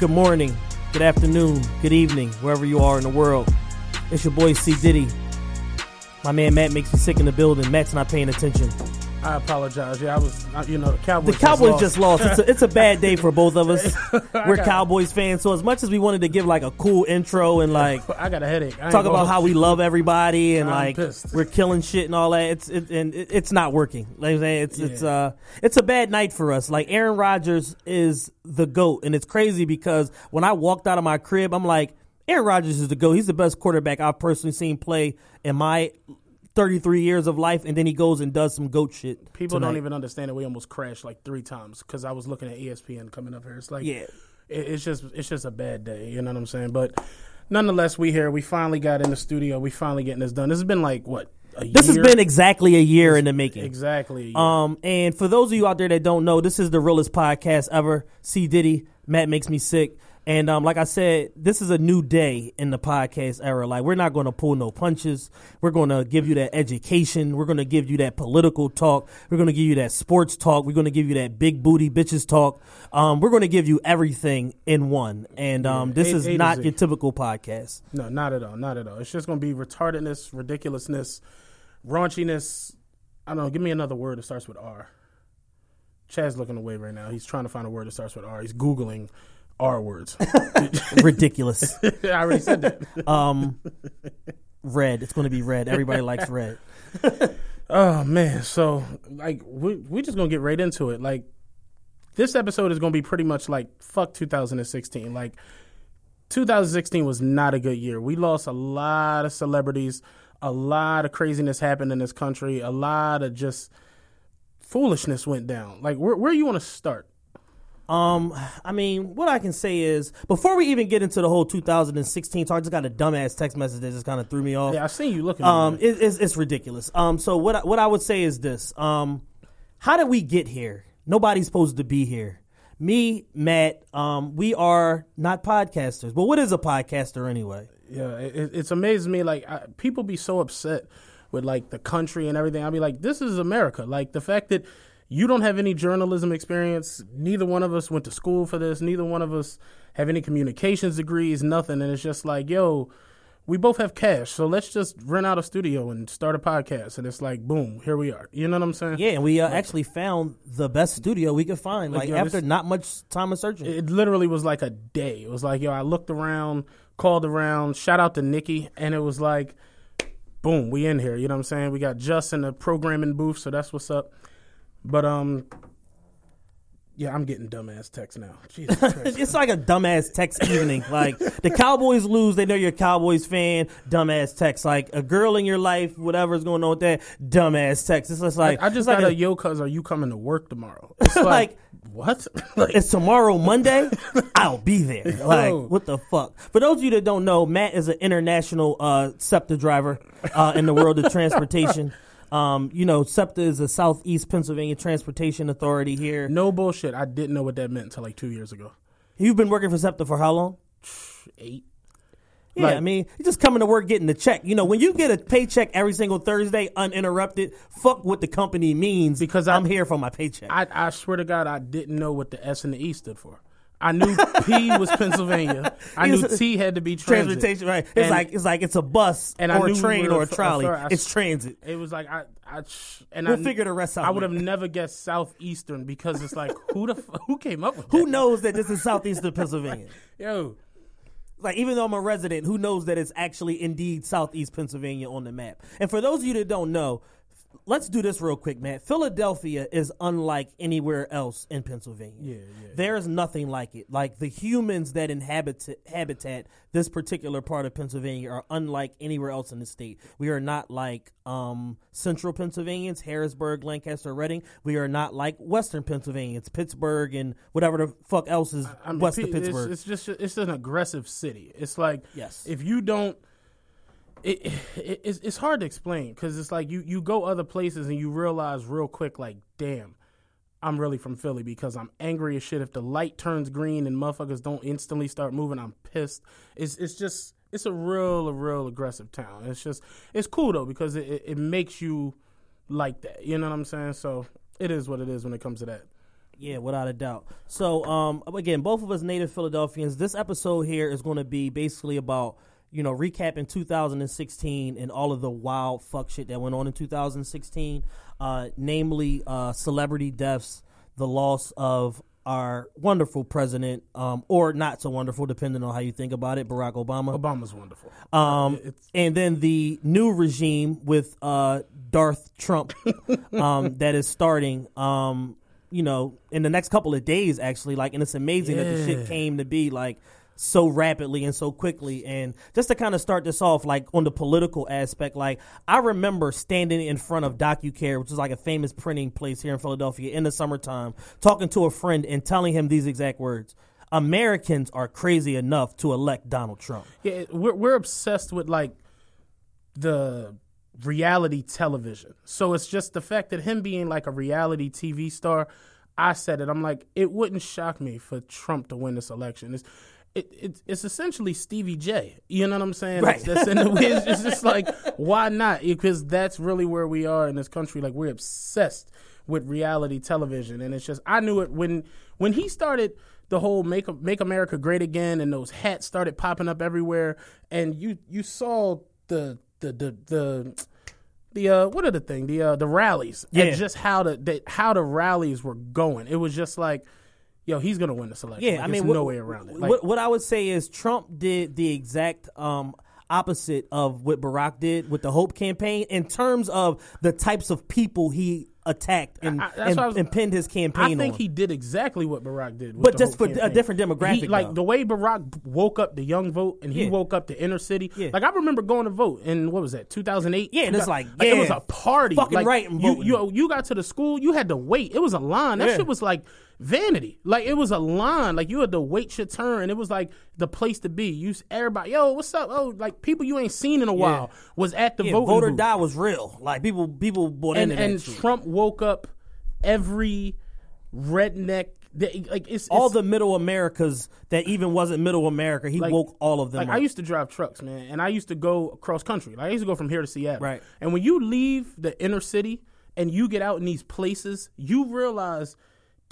Good morning, good afternoon, good evening, wherever you are in the world. It's your boy C Diddy. My man Matt makes me sick in the building. Matt's not paying attention. I apologize. Yeah, I was, you know, the Cowboys. The Cowboys. Cowboys just lost. It's a, it's a bad day for both of us. We're Cowboys fans, so as much as we wanted to give like a cool intro and like I got a headache. I talk about how we love everybody and I'm like pissed. we're killing shit and all that. It's it, and it, it's not working. Like I'm saying, it's it's uh it's a bad night for us. Like Aaron Rodgers is the goat, and it's crazy because when I walked out of my crib, I'm like, Aaron Rodgers is the goat. He's the best quarterback I've personally seen play in my 33 years of life, and then he goes and does some goat shit. People tonight. don't even understand that we almost crashed like three times because I was looking at ESPN coming up here. It's like, Yeah. it, it's just it's just a bad day. You know what I'm saying? But nonetheless, we here. We finally got in the studio. We finally getting this done. This has been like what a This has been exactly a year in the making. exactly. year. Um, and for those of you out there that don't know, this is the realest podcast ever. C Diddy, Matt makes me sick. And um, like I said, this is a new day in the podcast era. Like we're not going to pull no punches. We're going to give you that education. We're going to give you that political talk. We're going to give you that sports talk. We're going to give you that big booty bitches talk. Um, we're going to give you everything in one. And um, this A- is A not your typical podcast. no, not at all. Not at all. It's just gonna be retardedness, ridiculousness, raunchiness. I don't know. Give me another word that starts with R. Chad's looking away right now. He's trying to find a word that starts with R. He's googling R words. Ridiculous. I already said that. Um, red. It's going to be red. Everybody likes red. Oh man, so like we we just gonna get right into it. Like this episode is gonna be pretty much like fuck 2016. Like 2016 was not a good year. We lost a lot of celebrities. A lot of craziness happened in this country. A lot of just foolishness went down. Like where where you want to start? Um, I mean, what I can say is before we even get into the whole 2016 talk, I just got a dumbass text message that just kind of threw me off. Yeah, I seen you looking. Um, it. it, it's, it's ridiculous. Um, so what I, what I would say is this: um, how did we get here? Nobody's supposed to be here. Me, Matt, um, we are not podcasters. But what is a podcaster anyway? Yeah, it, it's amazing me. Like I, people be so upset with like the country and everything. I'll be like, this is America. Like the fact that you don't have any journalism experience. Neither one of us went to school for this. Neither one of us have any communications degrees. Nothing. And it's just like, yo, we both have cash, so let's just rent out a studio and start a podcast. And it's like, boom, here we are. You know what I'm saying? Yeah, and we uh, actually found the best studio we could find. Like, yo, after not much time of searching. it literally was like a day. It was like, yo, I looked around, called around, shout out to Nikki, and it was like, boom, we in here. You know what I'm saying? We got Just in the programming booth, so that's what's up. But um, yeah, I'm getting dumbass texts now. Jesus Christ. it's like a dumbass text evening. Like the Cowboys lose, they know you're a Cowboys fan. Dumbass text. Like a girl in your life, whatever's going on with that. Dumbass text. It's just like I just it's like got a, a- yo, cuz are you coming to work tomorrow? It's like, Like- what? like, It's tomorrow, Monday. I'll be there. Like what the fuck? For those of you that don't know, Matt is an international uh, SEPTA driver uh, in the world of transportation. Um, you know, SEPTA is a Southeast Pennsylvania Transportation Authority here. no bullshit. I didn't know what that meant until like two years ago. You've been working for SEPTA for how long? Eight. Yeah, Like- I mean, you're just coming to work getting the check. You know, when you get a paycheck every single Thursday uninterrupted, fuck what the company means Because I- I'm here for my paycheck. I, I swear to God, I didn't know what the S and the E stood for. I knew P was Pennsylvania. I knew T had to be transit. Transportation, right? It's And- like it's like it's a bus And I or a knew train were or a f- uh, trolley. sorry, I it's s- transit. It was like I, I and We'll I, figure the rest out I would have later. never guessed southeastern because it's like who the f- who came up with Who that? knows that this is southeastern Pennsylvania? Yo, Like even though I'm a resident, who knows that it's actually indeed southeast Pennsylvania on the map? And for those of you that don't know, let's do this real quick, man. Philadelphia is unlike anywhere else in Pennsylvania. Yeah, yeah, There's nothing like it. Like the humans that inhabit habitat this particular part of Pennsylvania are unlike anywhere else in the state. We are not like um, central Pennsylvanians, Harrisburg, Lancaster, Reading. We are not like western Pennsylvanians, Pittsburgh, and whatever the fuck else is I mean, west of Pittsburgh. It's, it's just it's an aggressive city. It's like Yes. if you don't. It, it, it's, it's hard to explain because it's like you, you go other places and you realize real quick like damn I'm really from Philly because I'm angry as shit. If the light turns green and motherfuckers don't instantly start moving I'm pissed. It's it's just it's a real a real aggressive town. It's just it's cool though because it, it, makes you like that. You know what I'm saying? So it is what it is when it comes to that. Yeah, without a doubt. So, um, again, both of us native Philadelphians. This episode here is going to be basically about you know recapping 2016 and all of the wild fuck shit that went on in 2016, uh, namely uh, celebrity deaths, the loss of our wonderful president, um, or not so wonderful, depending on how you think about it, Barack Obama. Obama's wonderful Um, It's- and then the new regime with uh, Darth Trump um, that is starting. Um, you know, in the next couple of days, actually, like, and it's amazing that the shit came to be like so rapidly and so quickly. And just to kind of start this off, like on the political aspect, like I remember standing in front of DocuCare, which is like a famous printing place here in Philadelphia in the summertime, talking to a friend and telling him these exact words. Americans are crazy enough to elect Donald Trump. Yeah, we're we're obsessed with like the reality television. So it's just the fact that him being like a reality TV star. I said it. I'm like, it wouldn't shock me for Trump to win this election. It's it, it it's essentially Stevie J. You know what I'm saying? Right. It's, that's in the, it's just like, why not? Because that's really where we are in this country. Like we're obsessed with reality television, and it's just I knew it when when he started the whole make make America great again, and those hats started popping up everywhere, and you you saw the the the the the uh what are the thing the uh the rallies Yeah. and just how the, the how the rallies were going. It was just like, yo, he's gonna win this election. Yeah, Like, I mean, there's what, no way around it. Like, what, what I would say is Trump did the exact um, opposite of what Barack did with the Hope campaign in terms of the types of people he attacked and, I- and, was- and pinned his campaign I think on. he did exactly what Barack did, with But the just for a different demographic, He, like though. the way Barack woke up the young vote, and he Yeah. woke up the inner city. Yeah. Like I remember going to vote in what was that, two thousand eight? Yeah, and it's like, it was a party. fucking like, right and you, you you got to the school, you had to wait. It was a line. That Yeah. shit was like vanity. Like it was a line. Like you had to wait your turn. It was like the place to be. You everybody, yo, what's up? Oh, like people you ain't seen in a while was at the yeah, voting voter booth die was real. Like people, people bought and into that and shit. Trump woke up every redneck. Like it's all it's- the middle Americas that even wasn't middle America, he Like- woke all of them Like up. I used to drive trucks, man, and I used to go across country. Like I used to go from here to Seattle. Right. And when you leave the inner city and you get out in these places, you realize,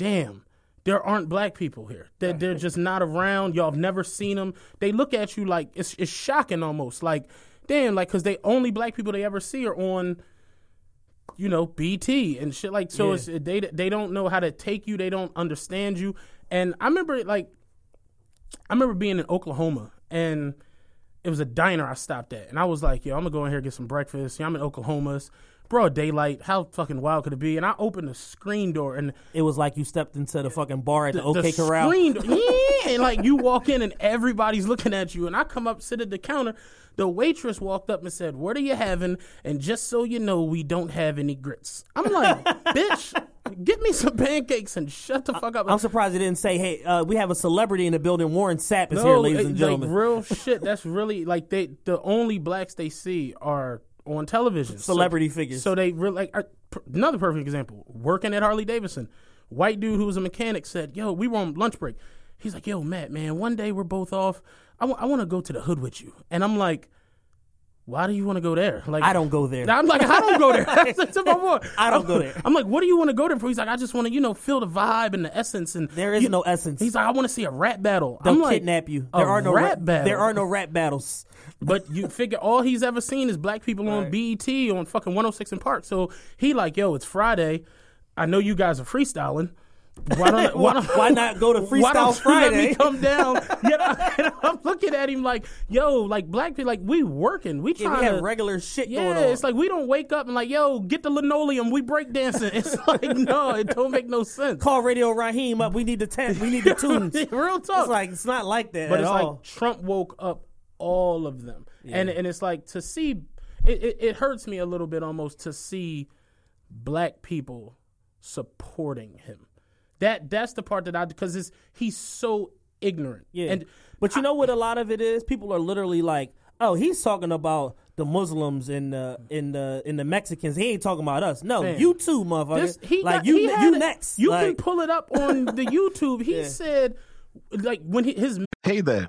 damn, there aren't black people here. They're, they're just not around. Y'all have never seen them. They look at you like it's it's shocking almost. Like, damn, like because they only black people they ever see are on. You know, BT and shit like so. Yeah. It's, they they don't know how to take you. They don't understand you. And I remember like I remember being in Oklahoma and it was a diner I stopped at, and I was like, "Yo, I'm gonna go in here and get some breakfast." Yeah, I'm in Oklahoma's. Broad daylight. How fucking wild could it be? And I opened the screen door, and it was like you stepped into the fucking bar at the, the OK Corral. screen, door, yeah, and like you walk in and everybody's looking at you, and I come up, sit at the counter. The waitress walked up and said, "What are you having?" And just so you know, we don't have any grits. I'm like, "Bitch, get me some pancakes and shut the fuck up." I'm surprised they didn't say, "Hey, uh, we have a celebrity in the building. Warren Sapp is No, here, ladies it- and gentlemen." Like real shit. That's really like they. The only blacks they see are on television. So- Celebrity figures. So they really like another perfect example. Working at Harley Davidson, white dude who was a mechanic said, "Yo, we were on lunch break." He's like, "Yo, Matt, man, one day we're both off. I want to go to the hood with you." And I'm like. Why do you want to go there? Like I don't go there. I'm like, I don't go there. That's my point. I don't go there. I'm like, what do you want to go there for? He's like, I just want to, you know, feel the vibe and the essence. And There is you- no essence. He's like, I want to see a rap battle. They'll I'm like, kidnap you. a There are no rap ra- battle. There are no rap battles. But you figure all he's ever seen is black people on BET on fucking 106 & Park. So he like, yo, it's Friday. I know you guys are freestyling. Why don't Why, why not go to why Freestyle don't Friday? let me come down? you know, and I'm looking at him like, yo, like black people, like we working, we Yeah, trying we to have regular shit Yeah, going on. it's like we don't wake up and like, yo, get the linoleum, we break dancing. It's like, no, it don't make no sense. Call Radio Raheem up. We need the tent. We need the tunes. Real talk. It's like it's not like that but it's all. like Trump woke up all of them, and and it's like to see it, it. It hurts me a little bit almost to see black people supporting him. That that's the part that I because it's he's so ignorant. yeah, and but you know what? A lot of it is people are literally like, "Oh, he's talking about the Muslims and the in the in the Mexicans. He ain't talking about us. No, Man. you too, motherfucker. This, he like got, you, he you had it- next. You like, can pull it up on the YouTube. He Yeah. said, like when he, his Hey there.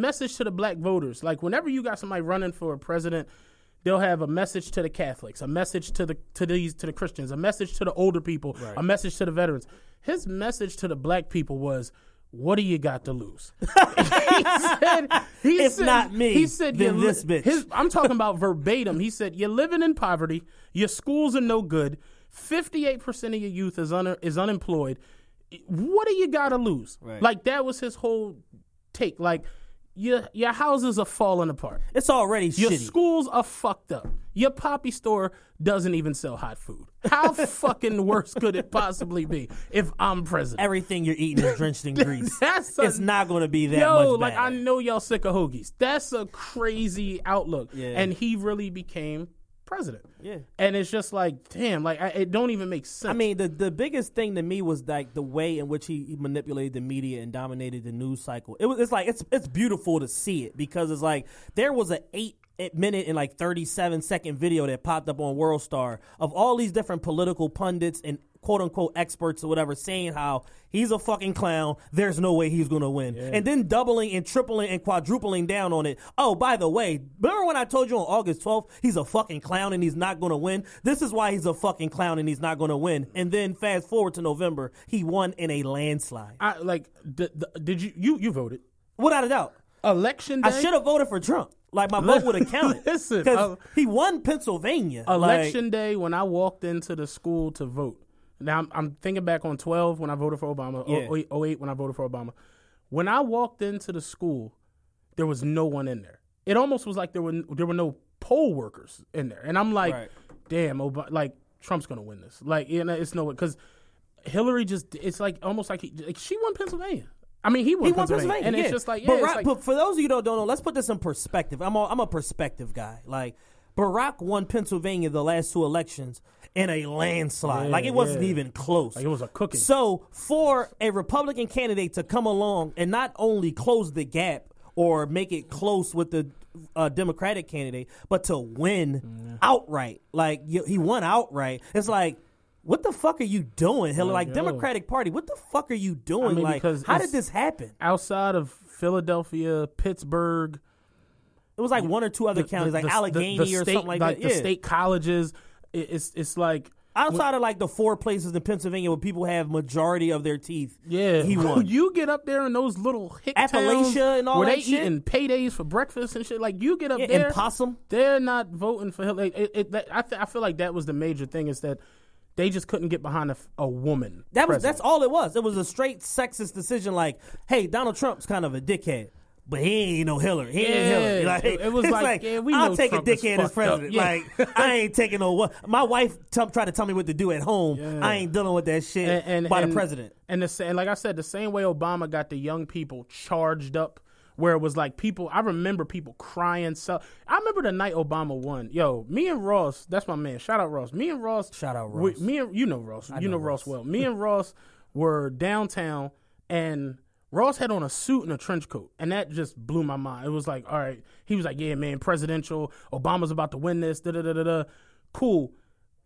Message to the black voters. Like whenever you got somebody running for a president, they'll have a message to the Catholics, a message to the to these to the Christians, a message to the older people, a message to the veterans. His message to the black people was, "What do you got to lose?" he said, he If said- not me, he said, then "You li- this bitch." His, I'm talking about verbatim. He said, "You're living in poverty. Your schools are no good. Fifty-eight percent of your youth is un- is unemployed. What do you got to lose?" Right. Like that was his whole take. Like your your houses are falling apart. it's already shitty. Your shitty. schools are fucked up. Your poppy store doesn't even sell hot food. How fucking worse could it possibly be if I'm president? Everything you're eating is drenched in grease. That's a- it's not going to be that Yo, much like. I know y'all sick of hoagies. That's a crazy outlook. Yeah. And he really became president. Yeah. And it's just like, damn, like I, it don't even make sense. I mean, the the biggest thing to me was like the way in which he, he manipulated the media and dominated the news cycle. It was it's like it's it's beautiful to see it because it's like there was an eight minute and like thirty seven second video that popped up on World Star of all these different political pundits and quote unquote experts or whatever saying how he's a fucking clown. There's no way he's going to win, and then doubling and tripling and quadrupling down on it. Oh, by the way, remember when I told you on August 12th he's a fucking clown and he's not going to win? This is why he's a fucking clown and he's not going to win. And then fast forward to November, he won in a landslide, I like the, the, did you you you voted? without a doubt. Election day. I should have voted for Trump. Like my vote would have counted Listen, because uh, he won Pennsylvania. election Like, day when I walked into the school to vote. Now I'm, I'm thinking back on 12 when I voted for Obama, Yeah. 08, 08 when I voted for Obama. When I walked into the school, there was no one in there. It almost was like there were there were no poll workers in there, and I'm like, Right. damn, Obama, like Trump's gonna win this. Like, you know, it's no because Hillary just it's like almost like, he, like she won Pennsylvania. I mean, he won, he won Pennsylvania, Pennsylvania, and yeah. it's just like, yeah, Barack, it's like, but for those of you who don't know, let's put this in perspective. I'm a, I'm a perspective guy. Like Barack won Pennsylvania the last two elections in a landslide. Yeah, like it wasn't yeah. even close. Like, it was a cookie. So for a Republican candidate to come along and not only close the gap or make it close with the uh, Democratic candidate, but to win outright, like he won outright. It's like. What the fuck are you doing, Hillary? Like. Democratic Party, what the fuck are you doing? mean, like, how did this happen? outside of Philadelphia, Pittsburgh, It was like one or two other the- counties, the- like the- Allegheny the or state- something like, that. The Yeah. state colleges, it- it's it's like Outside of like the four places in Pennsylvania where people have majority of their teeth, yeah, he won. you get up there in those little hick Appalachia towns and all where that they shit. eating paydays for breakfast and shit. Like you get up Yeah, there, and possum. they're not voting for Hillary. It, it, that, I, th- I feel like that was the major thing is that they just couldn't get behind a, a woman. That was president. that's all it was. It was a straight sexist decision. Like, hey, Donald Trump's kind of a dickhead. but he ain't no Hillary. He ain't Yeah, Hillary. Like, it- was it's like, yeah, we I'll take Trump a dickhead as president. Yeah. Like I ain't taking no what. My wife t- tried to tell me what to do at home. Yeah. I ain't dealing with that shit and, and, by and- the president. And the and like I said, the same way Obama got the young people charged up, where it was like people. I remember people crying. So I remember the night Obama won. Yo, me and Ross, that's my man. Shout out Ross. Me and Ross. Shout out we- Ross. me and you know Ross. you know, know Ross Ross. well. Me and Ross were downtown and. Ross had on a suit and a trench coat, and that just blew my mind. It was like, all right, he was like, yeah, man, presidential. Obama's about to win this. Da da da da da. Cool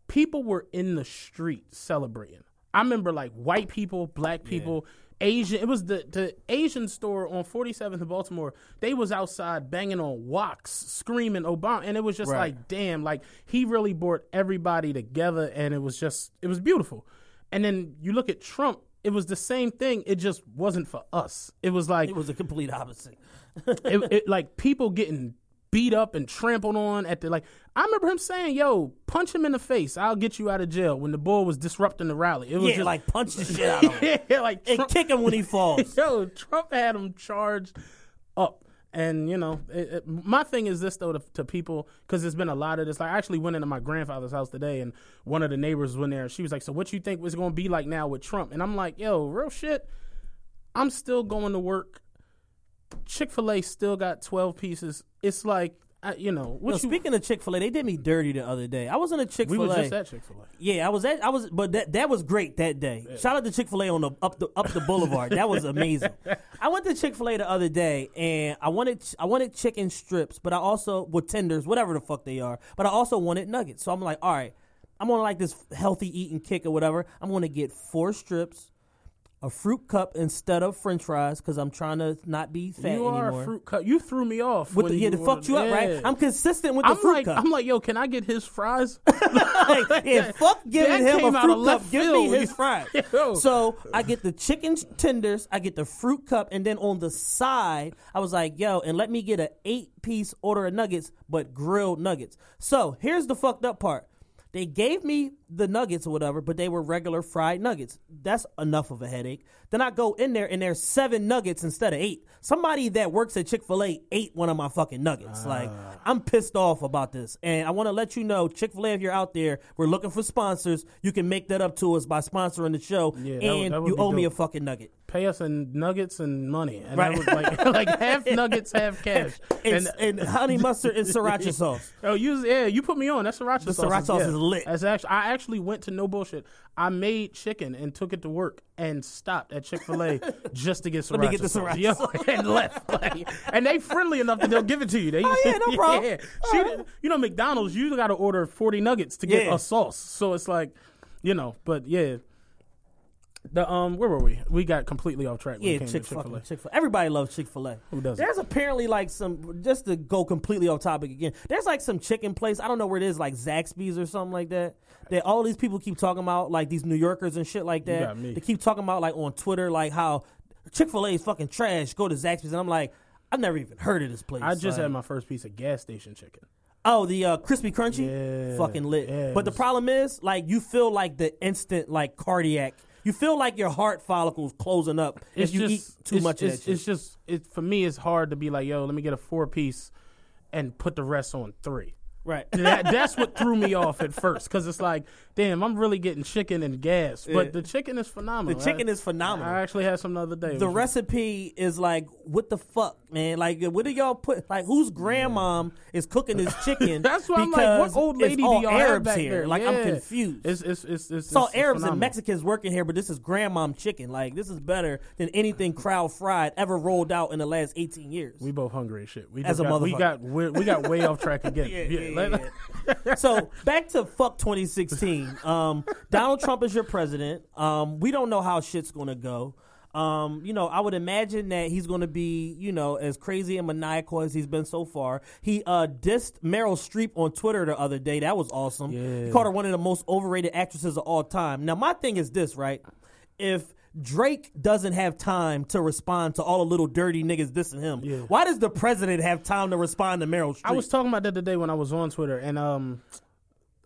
people were in the street celebrating. I remember like white people, black people, Asian. It was the the Asian store on 47th in Baltimore. They was outside banging on wax, screaming Obama, and it was just Right. like, damn, like he really brought everybody together, and it was just, it was beautiful. And then you look at Trump. It was the same thing. It just wasn't for us. It was like It was a complete opposite. it, it like people getting beat up and trampled on at the like I remember him saying, "Yo, punch him in the face. I'll get you out of jail." When the boy was disrupting the rally, it was Yeah, just like punch the shit out of him yeah, like and kick him when he falls. yo, Trump had him charged up. And you know, it, it- my thing is this though to, to people because there's been a lot of this. Like, I actually went into my grandfather's house today, and one of the neighbors went there. And she was like, "So what you think was going to be like now with Trump?" And I'm like, "Yo, real shit. I'm still going to work. Chick Fil A still got 12 pieces. It's like, I, you know, what Yo, you, speaking of Chick Fil A, they did me dirty the other day. I was in a Chick we Fil was A. just at Chick Fil A. Yeah, I was at I was but that that was great that day. Shout out to Chick Fil A on the up the up the boulevard. That was amazing. I went to Chick Fil A the other day and I wanted I wanted chicken strips, but I also with tenders, whatever the fuck they are. But I also wanted nuggets. So I'm like, all right, I'm on like this healthy eating kick or whatever. I'm gonna get four strips, a fruit cup instead of French fries because I'm trying to not be fat You are anymore. a fruit cut. You threw me off. with the, yeah, to fucked you up, ordered- right? I'm consistent with the I'm fruit like, cup. I'm like, yo, can I get his fries? like, yeah, fuck giving that him a fruit cup. Give me his fries. Yo. So I get the chicken tenders, I get the fruit cup, and then on the side, I was like, yo, and let me get an eight piece order of nuggets, but grilled nuggets. So here's the fucked up part. They gave me the nuggets or whatever, but they were regular fried nuggets. That's enough of a headache. Then I go in there and there's seven nuggets instead of eight. Somebody that works at Chick fil A ate one of my fucking nuggets. Like, Ah. I'm pissed off about this. And I want to let you know, Chick fil A, if you're out there, we're looking for sponsors. You can make that up to us by sponsoring the show. Yeah, would- and that would you owe me a fucking nugget. Pay us in nuggets and money, and Right. was like like half nuggets, half cash. And, and honey mustard and sriracha sauce. Oh, you yeah, you put me on. That sriracha The sauce. sriracha is, sauce yeah. is lit. That's actually I actually went to no bullshit. I made chicken and took it to work and stopped at Chick Fil A just to get sriracha. me get the sauce. sriracha Yo, and left. Like, and they friendly enough that they'll give it to you. They, Oh, yeah, no problem. Yeah. She- right. you know, McDonald's, you got to order forty nuggets to get Yeah. a sauce. So it's like, you know, but yeah. The um, where were we? We got completely off track. Yeah, Chick Fil Chick-fil-A. Chick Fil A. Everybody loves Chick Fil A. Who doesn't? There's apparently like some just to go completely off topic again. There's like some chicken place. I don't know where it is, like Zaxby's or something like that. That all these people keep talking about, like these New Yorkers and shit like that. They keep talking about like on Twitter, like how Chick Fil A is fucking trash. Go to Zaxby's, and I'm like, I've never even heard of this place. I just Like, had my first piece of gas station chicken. Oh, the uh, crispy crunchy, Yeah, fucking lit. yeah, but the problem is, like, you feel like the instant, like, cardiac. You feel like your heart follicles closing up if you eat too it's, much of it's, that. It's just it for me. It's hard to be like, yo, let me get a four piece and put the rest on three. right. That, that's what threw me off at first because it's like, damn, I'm really getting chicken and gas, Yeah. but the chicken is phenomenal. The chicken I- is phenomenal. I actually had some the other day. The recipe is like, what the fuck, man? Like, what do y'all put? Like, whose grandmom is cooking this chicken? That's why I'm like, what old lady do all y'all have Arabs back here? there? Like, I'm confused. It's it's it's it's, Saw it's Arabs and. Mexicans working here, but this is grandmom chicken. Like, this is better than anything Crown Fried ever rolled out in the last 18 years. We both hungry as shit. We As a got, we got we, we got way off track again. Yeah, Yeah, yeah, yeah, so back to fuck 2016. Um, Donald Trump is your president. Um, we don't know how shit's gonna go. Um, you know, I would imagine that he's going to be, you know, as crazy and maniacal as he's been so far. He uh, dissed Meryl Streep on Twitter the other day. That was awesome. He called her one of the most overrated actresses of all time. Now, my thing is this, right? If Drake doesn't have time to respond to all the little dirty niggas dissing him, why does the president have time to respond to Meryl Streep? I was talking about that today when I was on Twitter, and um,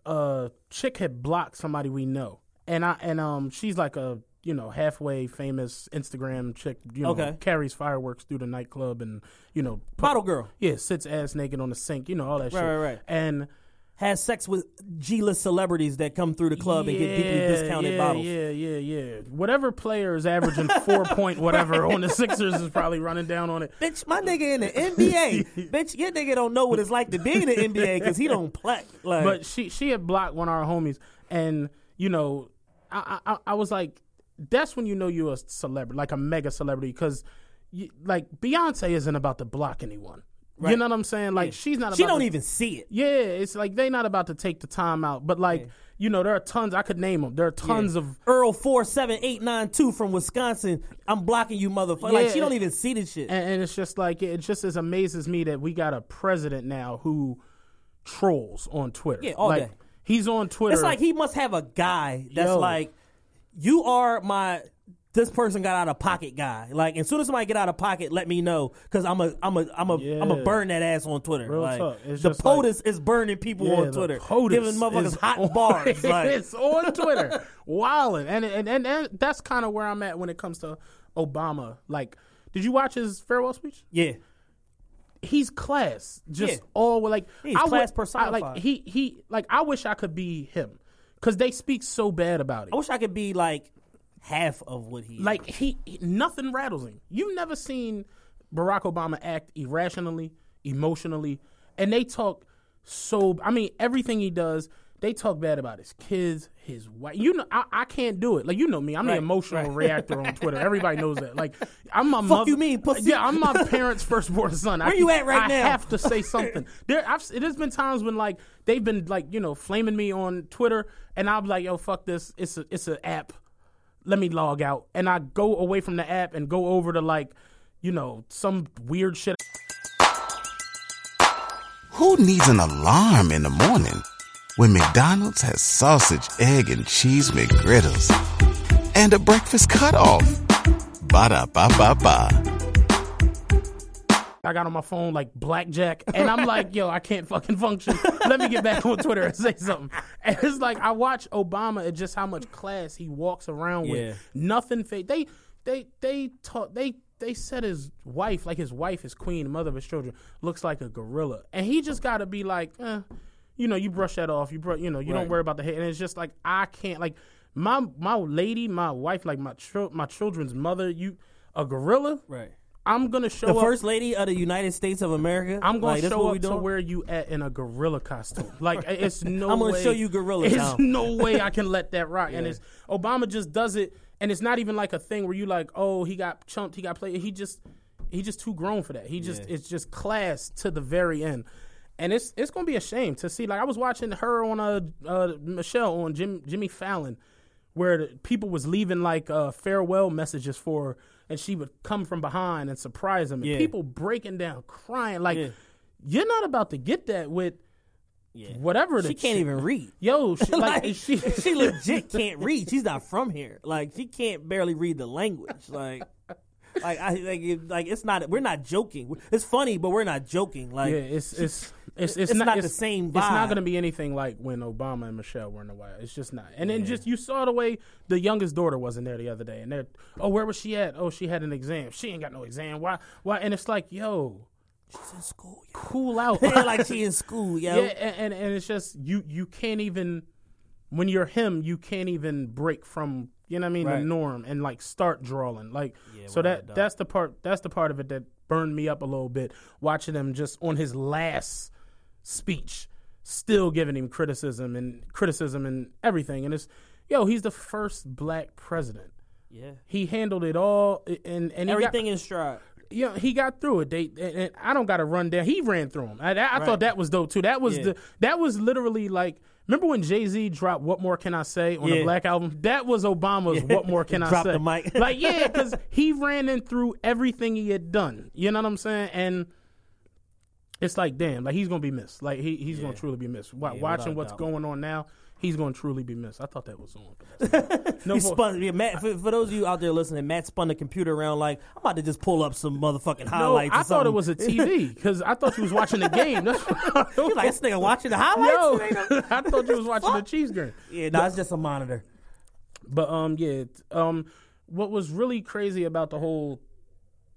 a chick had blocked somebody we know, and I and um, she's like a you know halfway famous Instagram chick. You know, Okay. carries fireworks through the nightclub and you know bottle girl Yeah, sits ass naked on the sink. You know all that Right, shit. right, right. And has sex with G-list celebrities that come through the club and get deeply discounted yeah, bottles. Yeah, yeah, yeah. Whatever player is averaging four point whatever on the Sixers is probably running down on it. Bitch, my nigga in the NBA. Bitch, your nigga don't know what it's like to be in the NBA because he don't play. Like, But she she had blocked one of our homies, and you know, I I, I was like, that's when you know you're a celebrity, like a mega celebrity, because like Beyonce isn't about to block anyone. You know what I'm saying? Like she's not. About She don't to- even see it. Yeah, it's like they're not about to take the time out, but like you know, there are tons. I could name them. There are tons of Earl four seven eight nine two from Wisconsin. I'm blocking you, motherfucker. like she don't even see this shit. and, and it's just like it just as amazes me that we got a president now who trolls on Twitter. Yeah, all like, day. He's on Twitter. It's like he must have a guy that's Yo. like, you are my. This person got out of pocket guy. Like, as soon as somebody get out of pocket, let me know because I'm a, I'm a, I'm a, Yeah. I'm a burn that ass on Twitter. Real like. The just like- POTUS is burning people Yeah, on the Twitter, POTUS giving motherfuckers hot on- bars. Like, it's on Twitter, wilding, and and, and and that's kind of where I'm at when it comes to Obama. Like, did you watch his farewell speech? yeah, He's class, just Yeah. all like He's I would- class I, personified. like he he like I wish I could be him because they speak so bad about it. I wish I could be like half of what he. Like he, he- nothing rattles him. You've never seen Barack Obama act irrationally, emotionally, and they talk so. I mean, everything he does, they talk bad about his kids, his wife. You know, I, I can't do it. Like you know me, I'm the emotional right. reactor on Twitter. Everybody knows that. Like I'm my Fuck mother. you mean, pussy? Yeah, I'm my parents' firstborn son. Where I, you at right I now? have to say something. There, I've, it has been times when like they've been like you know flaming me on Twitter, and I'm like, yo, fuck this. It's a it's an app let me log out and i go away from the app and go over to like you know some weird shit Who needs an alarm in the morning when McDonald's has sausage, egg, and cheese McGriddles and a breakfast cutoff? Ba da ba ba ba. i got on my phone like blackjack and i'm like yo i can't fucking function let me get back on twitter and say something and it's like i watch obama and just how much class he walks around Yeah. with nothing fake they they they taught they they said his wife like his wife his queen mother of his children looks like a gorilla and he just got to be like eh, you know you brush that off you br- you know you don't worry about the hate and it's just like i can't like my my lady my wife like my chil- my children's mother you a gorilla right. i'm gonna show The up first lady of the United States of America. I'm gonna like, show up to where you at in a gorilla costume. Like it's no. I'm gonna way- show you gorilla It's town. no way I can let that rock. And it's Obama just does it, and it's not even like a thing where you like, oh, he got chumped, he got played. He just he just too grown for that. He just Yeah. it's just class to the very end. And it's it's gonna be a shame to see. Like I was watching her on uh, uh Michelle on Jim, Jimmy Fallon, where the people was leaving like uh, farewell messages for her, and she would come from behind and surprise them. And Yeah. people breaking down, crying like Yeah. you're not about to get that with whatever. The She can't even read. Yo, she, like, like, she, she legit can't read. She's not from here. Like she can't barely read the language. Like, like I like it, like it's not. We're not joking. It's funny, but we're not joking. Like Yeah, it's it's it's it's, it's not the it's- same It's not going to be anything like when Obama and Michelle were in the White House. It's just not. And then just you saw the way the youngest daughter wasn't there the other day, and they're oh where was she at? Oh she had an exam. She ain't got no exam. Why why? And it's like yo, she's in school. Yo. cool out. like she in school, yo. yeah, and, and and it's just you you can't even when you're him you can't even break from you know what I mean the norm and like start drawing like so that that's the part that's the part of it that burned me up a little bit watching him just on his last speech still giving him criticism and criticism and everything and it's yo he's the first black president Yeah. he handled it all and and he got- Everything in stride. yeah, he got through it. They and, I don't got to run down. He ran through them. I, I Right. thought that was dope too. That was Yeah. the that was literally like. Remember when Jay Z dropped "What More Can I Say" on the Black album? That was Obama's "What More Can I Say." the mic. like yeah, because he ran in through everything he had done. You know what I'm saying? And it's like damn, like he's gonna be missed. Like he, he's gonna truly be missed. Yeah, watching what's doubt. going on now, he's gonna truly be missed. I thought that was on. No, He spun. Yeah, Matt, for, for those of you out there listening, Matt spun the computer around like I'm about to just pull up some motherfucking no, highlights. I or thought it was a TV because I thought you was watching the game. That's what He like this nigga watching the highlights. Yo, It ain't no- I thought you was watching the Chiefs game. yeah, no, it's just a monitor. But um, yeah, um, what was really crazy about the whole,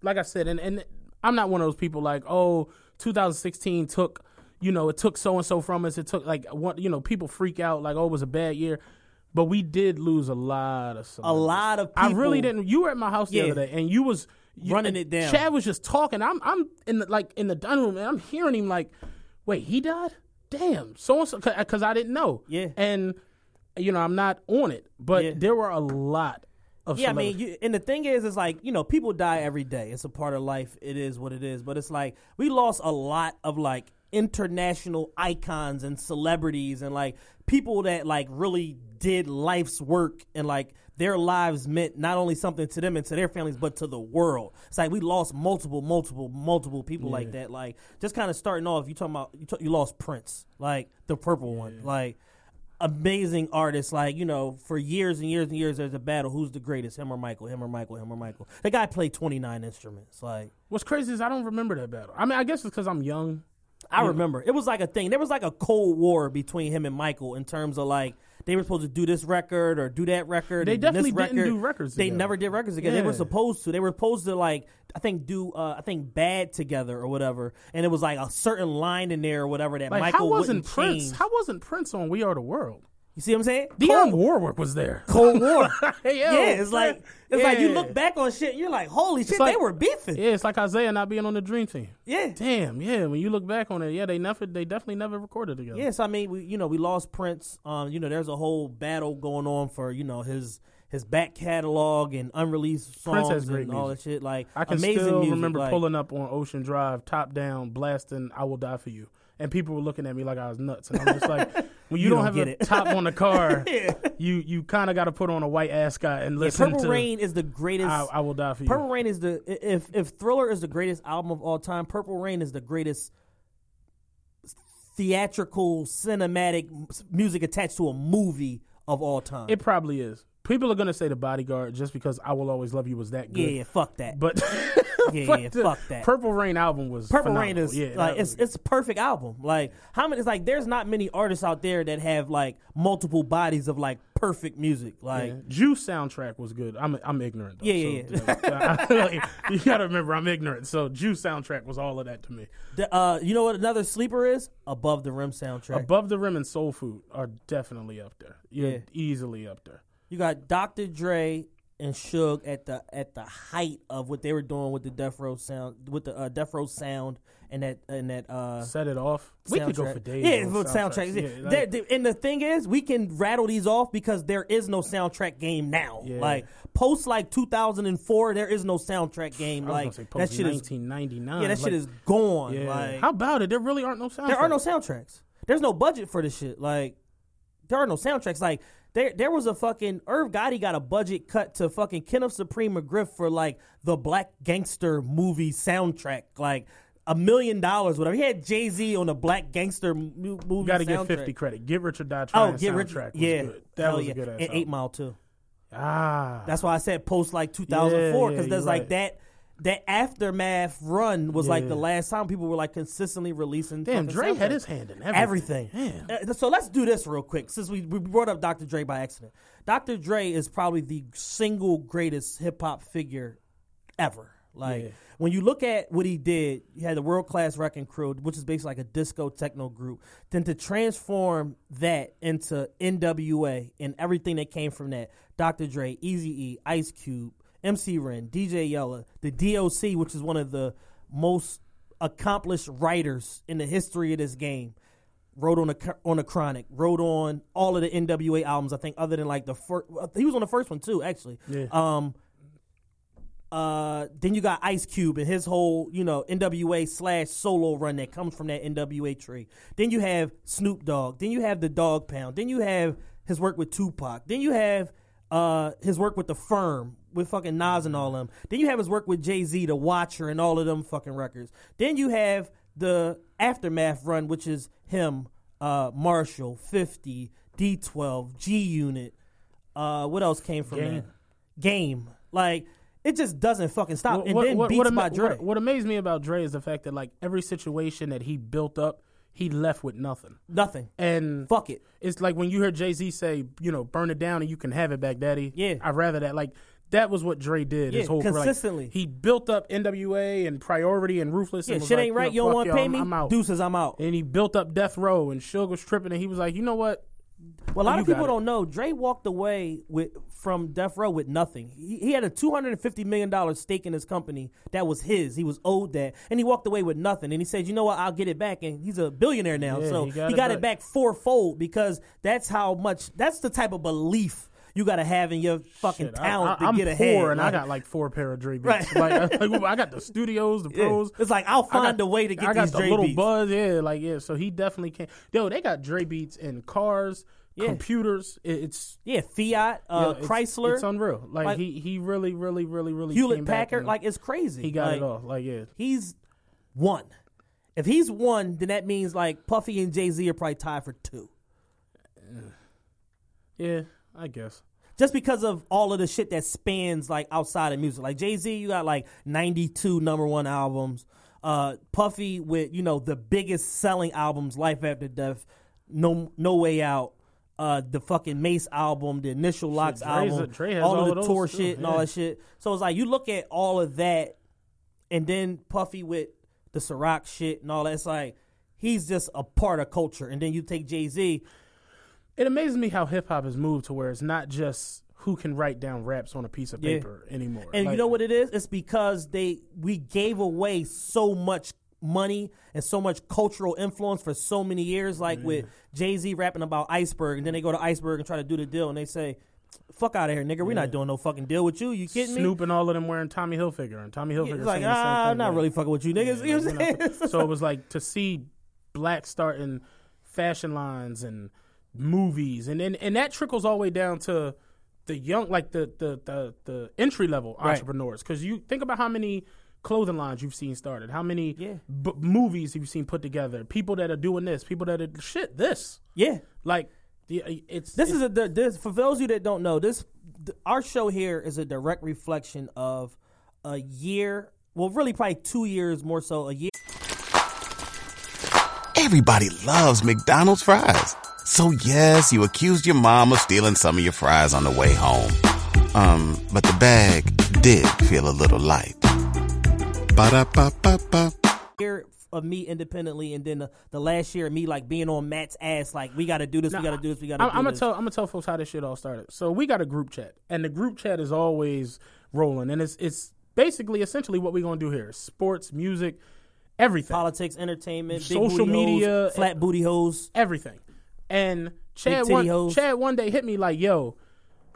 like I said, and and I'm not one of those people like, oh, 2016 took, you know, it took so and so from us. It took like what, you know, people freak out like, oh, it was a bad year, but we did lose a lot of. A lot of I really didn't. You were at my house the Yeah. other day, and you was you- Running it down. Chad was just talking. I'm I'm in the like in the dining room, and I'm hearing him like, wait, he died? Damn, so and so, because I didn't know. Yeah. and you know, I'm not on it, but Yeah. there were a lot of Yeah, I mean, you, and the thing is, is like you know, people die every day. It's a part of life. It is what it is. But it's like we lost a lot of like international icons and celebrities and like people that like really did life's work and like their lives meant not only something to them and to their families, but to the world. It's like we lost multiple, multiple, multiple people like that. Like just kind of starting off, you talking about you, t- you lost Prince, like the purple one, like amazing artists. Like you know, for years and years and years, there's a battle: who's the greatest, him or Michael, him or Michael, him or Michael. The guy played 29 instruments. Like What's crazy is I don't remember that battle. I mean, I guess it's because I'm young. I remember, it was like a thing. There was like a cold war between him and Michael in terms of like. They were supposed to do this record or do that record. They and this definitely didn't do records They together. never did records together. They were supposed to. They were supposed to like I think do uh, I think bad together or whatever. And it was like a certain line in there or whatever that Like, Michael how wasn't Prince? change. How wasn't Prince on We Are the World? You see what I'm saying? Dionne Cold- Warwick was there. Cold War. Hey, yo, yeah, it's like it's like you look back on shit, you're like, holy shit, like- they were beefing. Yeah, it's like Isaiah not being on the Dream Team. Yeah. Damn, yeah. When you look back on it, yeah, they never, they definitely never recorded together. Yes, I mean, we you know we lost Prince. Um, you know, there's a whole battle going on for you know his his back catalog and unreleased songs Prince has great and all that shit. Like I can amazing still music. remember like, pulling up on Ocean Drive, top down, blasting "I Will Die for You," and people were looking at me like I was nuts. And I'm just like, when you, You don't, don't have get a it. top on the car, you you kind of got to put on a white ascot and Yeah, listen Purple to Rain is the greatest. I, I Will Die for You." Purple Rain is the if if Thriller is the greatest album of all time, Purple Rain is the greatest theatrical cinematic music attached to a movie of all time. It probably is. People are gonna say The Bodyguard just because "I Will Always Love You" was that good. yeah, fuck that. But Yeah, but yeah, fuck that. Purple Rain album was Purple Rain is yeah, like it's it's a perfect album. Like how many? It's like there's not many artists out there that have like multiple bodies of like perfect music. Like Yeah. Juice soundtrack was good. I'm I'm ignorant. Though, Yeah, yeah, so, like, you gotta remember I'm ignorant. So Juice soundtrack was all of that to me. the, uh, you know what another sleeper is? Above the Rim soundtrack. Above the Rim and Soul Food are definitely up there. You're Yeah. easily up there. You got Dr. Dre and Suge at the at the height of what they were doing with the Death Row sound, with the uh, Death Row sound, and that and that uh, Set it off. We could go for days. Yeah, for soundtracks. soundtracks. Yeah. Like- and the thing is, we can rattle these off because there is no soundtrack game now. Yeah. Like post like 2004, there is no soundtrack game. I was Like that shit is 1999. yeah, that like, shit is gone. Yeah. Like How about it? There really aren't no soundtracks. there are no soundtracks. There's no budget for this shit. Like there are no soundtracks. Like there there was a fucking Irv Gotti got a budget cut to fucking Kenneth Supreme McGriff for like the Black Gangster movie soundtrack. Like a million dollars, whatever. He had Jay Z on the Black Gangster movie. You got to get 50 credit. Get Rich or Die Oh, get rich. Yeah, good. That Hell was yeah. a good ass And Eight. Mile too. Ah. That's why I said post like 2004 because yeah, there's you're like right. that. That aftermath run was like the last time people were like consistently releasing. Damn, Dre had his hand in everything. everything. Damn. Uh, so let's do this real quick since we, we brought up Dr. Dre by accident. Dr. Dre is probably the single greatest hip hop figure ever. Like Yeah. when you look at what he did, he had the World Class Wreckin' Cru, which is basically like a disco techno group. Then to transform that into NWA and everything that came from that, Dr. Dre, Easy E, Ice Cube, MC Ren, DJ Yella, the DOC, which is one of the most accomplished writers in the history of this game wrote on a on a chronic wrote on all of the NWA albums I think other than like the first he was on the first one too actually. Yeah. um uh then you got Ice Cube and his whole you know NWA slash solo run that comes from that NWA tree. Then you have Snoop Dogg. Then you have the Dog Pound. Then you have his work with Tupac. Then you have uh his work with the Firm with fucking Nas and all of them then you have his work with Jay Z the Watcher and all of them fucking records then you have the aftermath run which is him uh Marshall 50 D12 G Unit uh what else came from Game. that game like it just doesn't fucking stop and what, then what, beats what, by Dre what- what amazed me about Dre is the fact that like every situation that he built up, he left with nothing. Nothing. And Fuck it. it's like when you hear Jay Z say, you know, burn it down and you can have it back, daddy. Yeah. I'd rather that. Like, that was what Dre did his whole career. Like, consistently. he built up NWA and Priority and Ruthless. Yeah, and shit like, ain't right. You don't want to pay me? I'm out. Deuces, I'm out. And he built up Death Row, and Suge was tripping, and he was like, you know what? Well, a lot oh, You of people don't know. Dre walked away with from Death Row with nothing. He, he had a two hundred and fifty million dollars stake in his company that was his. He was owed that, and he walked away with nothing. And he said, "You know what? I'll get it back." And he's a billionaire now, Yeah, so he he got got, it it, back. fourfold because that's how much. That's the type of belief you got to have in your fucking Shit, I- talent I, to am get poor, ahead. and I got like four pair of Dre beats. Right. Like, like, I got the studios, the yeah. pros. It's like I'll find got- a way to get I got these the Dre little beats. buzz, yeah, like yeah. So he definitely can. Yo, they got Dre beats in cars, Yeah. computers. It- it's Yeah, Fiat, uh, yeah, Chrysler, It's unreal. Like, Like- he he really really really really Hewlett Packard. Like it's crazy. he got Like, it all. Like yeah, He's one. If he's one, then that means like Puffy and Jay Z are probably tied for two. yeah. I guess. Just because of all of the shit that spans like outside of music. Like Jay Z, you got like ninety two number one albums. Uh, Puffy with you know the biggest selling albums, Life After Death, No No Way Out, uh, the fucking Mace album, the Initial Locks Dre's album, a- all, all of the tour too, shit and all that shit. So it's like you look at all of that, and then Puffy with the Ciroc shit and all that. It's like he's just a part of culture. And then you take Jay Z, It amazes me how hip hop has moved to where it's not just who can write down raps on a piece of Yeah. paper anymore. And Like, you know what it is? It's because they we gave away so much money and so much cultural influence for so many years. Like with Jay Z rapping about Iceberg, and then they go to Iceberg and try to do the deal, and they say, "Fuck out of here, nigga. We're not doing no fucking deal with you. You kidding me?" Snoop and all of them wearing Tommy Hilfiger, and Tommy Hilfiger like, saying the same ah, I'm not like- really fucking with you, niggas. you know what I'm saying? so it was like to see black starting fashion lines and movies, and then and that trickles all the way down to the young, like the the the, the entry level Right. entrepreneurs. Because you think about how many clothing lines you've seen started, how many Yeah. b- movies you've seen put together, people that are doing this, people that are shit this, yeah. like the, uh, it's This it's, is a this for those of you that don't know this. th- Our show here is a direct reflection of a year. Well, really, probably two years more so. A year. Everybody loves McDonald's fries. So yes, you accused your mom of stealing some of your fries on the way home. Um, but the bag did feel a little light. Ba-da-ba-ba-ba. year of me independently, and then the, the last year of me like being on Matt's ass, like we got to do this, we got to do this, we got to I'm, do I'm gonna this. tell I'm gonna tell folks how this shit all started. So we got a group chat, and the group chat is always rolling, and it's it's basically essentially what we're gonna do here: sports, music, everything, Politics, entertainment, big Social booty media, hoes, flat booty hoes. everything. And Chad one hoes. Chad one day hit me like, "Yo,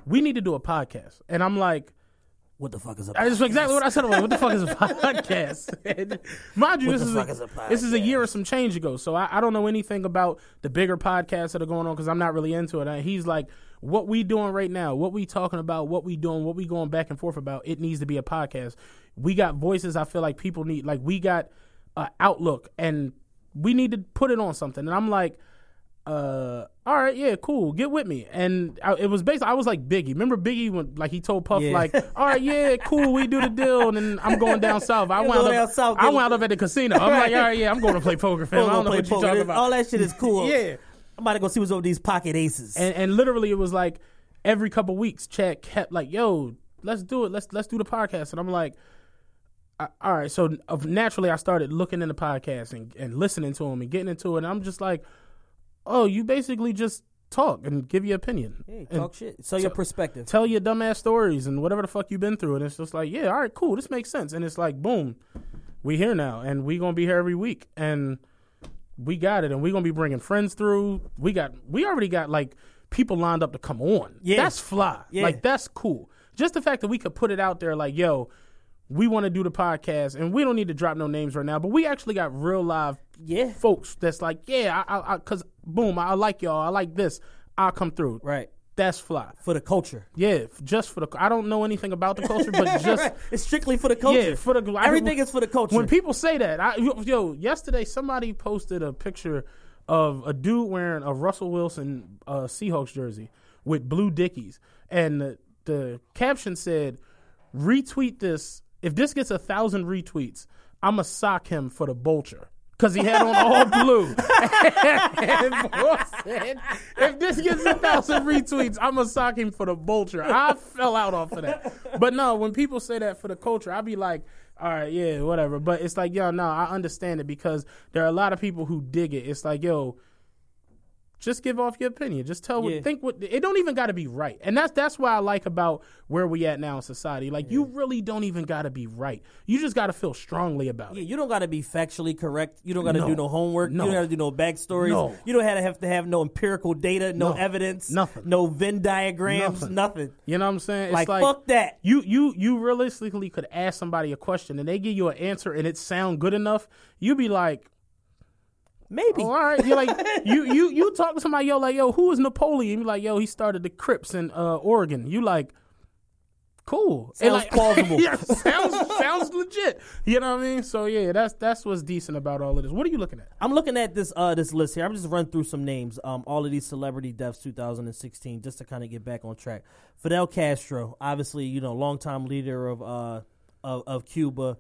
we need to do a podcast," and I'm like. What the fuck is a That's exactly what I said. I'm like, what the fuck is a podcast? And mind you, What this is, a, is a this is a year podcast? or some change ago. So I, I don't know anything about the bigger podcasts that are going on because I'm not really into it. And he's like, what we doing right now, what we talking about, what we doing, what we going back and forth about, it needs to be a podcast. We got voices I feel like people need. Like we got uh, outlook and we need to put it on something. And I'm like, uh, all right, yeah, cool, get with me. And I, it was basically, I was like Biggie. Remember Biggie when like he told Puff Yeah. like, all right, yeah, cool, we do the deal, and then I'm going down south. I wound up, south, I wound up at the casino. I'm like, all right, yeah, I'm going to play poker, fam. I don't know what you're talking about. All that shit is cool. Yeah. I'm about to go see what's over these pocket aces. And, and literally, it was like every couple weeks, Chad kept like, "Yo, let's do it. Let's let's do the podcast." And I'm like, I- "All right." So uh, naturally, I started looking into podcasts and, and listening to them and getting into it. And I'm just like, "Oh, you basically just talk and give your opinion, and talk shit. So your perspective. tell your dumbass stories and whatever the fuck you've been through." And it's just like, "Yeah, all right, cool. This makes sense." And it's like, boom, we here now, and we gonna be here every week, and we got it, and we gonna be bringing friends through. We got, we already got like people lined up to come on. Yeah. that's fly. Yeah. Like that's cool. Just the fact that we could put it out there, like, yo, we want to do the podcast, and we don't need to drop no names right now, but we actually got real live Yeah. folks that's like, yeah, I, I, I cause boom, I like y'all, I like this, I'll come through. Right. That's fly. For the culture. Yeah, just for the. I don't know anything about the culture, but just Right. It's strictly for the culture. yeah, for the. I- Everything is for the culture. When people say that, I, yo, yo, yesterday somebody posted a picture of a dude wearing a Russell Wilson uh, Seahawks jersey with blue Dickies, and the, the caption said, "Retweet this. If this gets a thousand retweets, I'ma sock him for the vulture." Because he had on all blue. and if this gets a thousand retweets, I'm gonna sock him for the vulture. I fell out off of that. But no, when people say that for the culture, I be like, all right, yeah, whatever. But it's like, yo, no, I understand it because there are a lot of people who dig it. It's like, yo, just give off your opinion. Just tell Yeah. what think what it don't even got to be right. And that's that's why I like about where we at now in society. Like you really don't even got to be right. You just got to feel strongly about it. Yeah, it. you don't got to be factually correct. You don't got to No. do no homework. No. You don't got to do no backstories. No. You don't have to have to have no empirical data, no, No. evidence, Nothing. no Venn diagrams, Nothing. nothing. You know what I'm saying? It's Like, like, fuck that. You you you realistically could ask somebody a question and they give you an answer and it sound good enough. You be like, Maybe. all right. You're like you you you talk to somebody, yo, like, yo, who is Napoleon? You like, yo, he started the Crips in uh, Oregon. You like, cool. Sounds like, plausible. yeah, sounds sounds legit. You know what I mean? So yeah, that's that's what's decent about all of this. What are you looking at? I'm looking at this uh this list here. I'm just run through some names. Um, all of these celebrity deaths 2016, just to kind of get back on track. Fidel Castro, obviously, you know, longtime leader of uh of, of Cuba,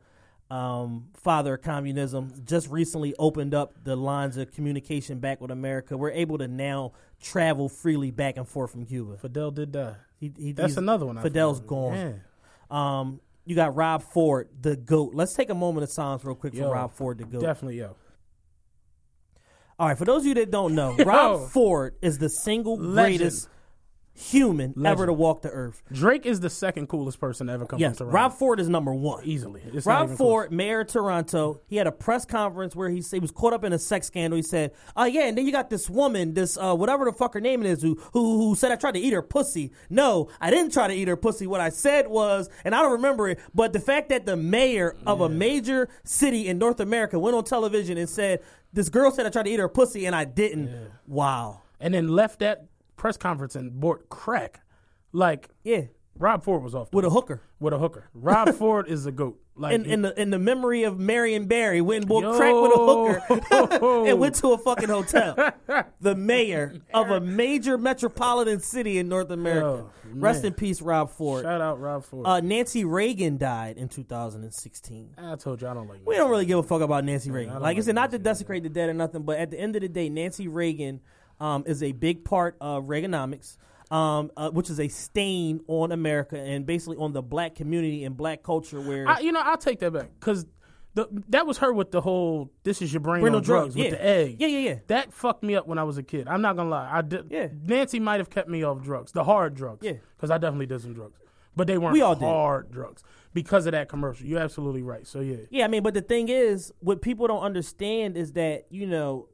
um, father of communism, just recently opened up the lines of communication back with America. We're able to now travel freely back and forth from Cuba. Fidel did die. He, he, That's another one. I Fidel's gone. Yeah. Um, you got Rob Ford, the goat. Let's take a moment of silence real quick Yo, for Rob Ford, the goat. Definitely, yo. All right, for those of you that don't know, Yo. Rob Ford is the single Legend. greatest human ever to walk the earth. Drake is the second coolest person to ever come Yes, from Rob Ford is number one. easily. It's Rob Ford, mayor of Toronto, he had a press conference where he, he was caught up in a sex scandal. He said, "Oh yeah," and then you got this woman, this uh, whatever the fuck her name is, who, who who said I tried to eat her pussy. No, I didn't try to eat her pussy. What I said was, and I don't remember it, but the fact that the mayor of a major city in North America went on television and said, "This girl said I tried to eat her pussy and I didn't." Wow. and then left that press conference and bought crack. Like Yeah, Rob Ford was off with a hooker. with a hooker. Rob Ford is a goat. Like in, in the in the memory of Marion Barry, went and bought crack with a hooker and went to a fucking hotel. the mayor of a major metropolitan city in North America. Yo, Rest in peace, Rob Ford. shout out Rob Ford. Uh, Nancy Reagan died in 2016. I told you I don't like. We don't really give a fuck about Nancy Reagan. Like like said, not to desecrate the dead or nothing, but at the end of the day, Nancy Reagan um, is a big part of Reaganomics, um, uh, which is a stain on America and basically on the black community and black culture where I, you know, I'll take that back because that was her with the whole "this is your brain Brain on drugs" drugs, with yeah. the egg. Yeah, yeah, yeah. That fucked me up when I was a kid. I'm not gonna lie. I did. Yeah. Nancy might have kept me off drugs, the hard drugs. Yeah. because I definitely did some drugs, but they weren't We all did. hard drugs because of that commercial. You're absolutely right. So yeah, Yeah, I mean, but the thing is, what people don't understand is that you know,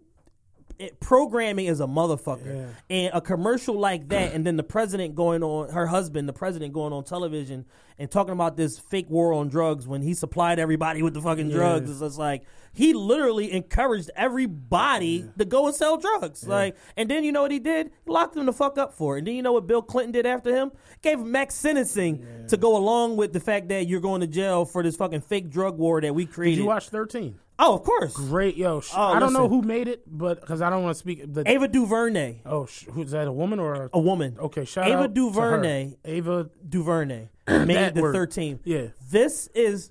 it, programming is a motherfucker, and a commercial like that, and then the president going on, her husband, the president going on television and talking about this fake war on drugs when he supplied everybody with the fucking drugs. It's just like he literally encouraged everybody to go and sell drugs. Like, and then you know what he did? Locked them the fuck up for it. And then you know what Bill Clinton did after him? Gave him max sentencing to go along with the fact that you're going to jail for this fucking fake drug war that we created. did you watch 13? Oh, of course. Great, yo. Sh- Oh, I don't know listen. who made it, but because I don't want to speak. But Ava DuVernay, oh, sh- who's that? A woman or a, a woman. okay? Shout Ava out to her. DuVernay, Ava, DuVernay made That the word. 13. yeah. This is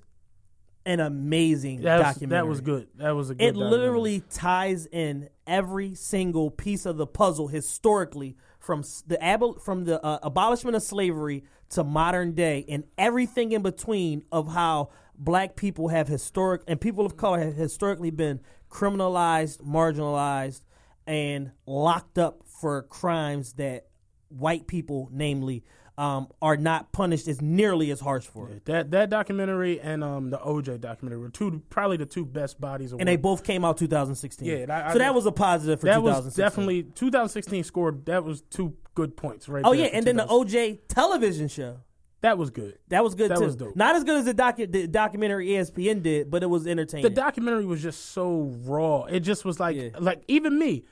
an amazing That was, documentary. that was good. That was a good. One. It documentary. literally ties in every single piece of the puzzle historically from s- the abol- from the uh, abolishment of slavery to modern day and everything in between of how black people have historic and people of color have historically been criminalized, marginalized, and locked up for crimes that white people, namely, um, are not punished as nearly as harsh for. That that documentary and um the OJ documentary were two probably the two best bodies of And work. they both came out 2016. Yeah, I- so that was a positive for that 2016. was definitely 2016 scored. That was two good points, right? Oh yeah, and then the OJ television show that was good. that was good That too. was dope. Not as good as the, docu- the documentary ESPN did, but it was entertaining. The documentary was just so raw. It just was like Yeah. like even me,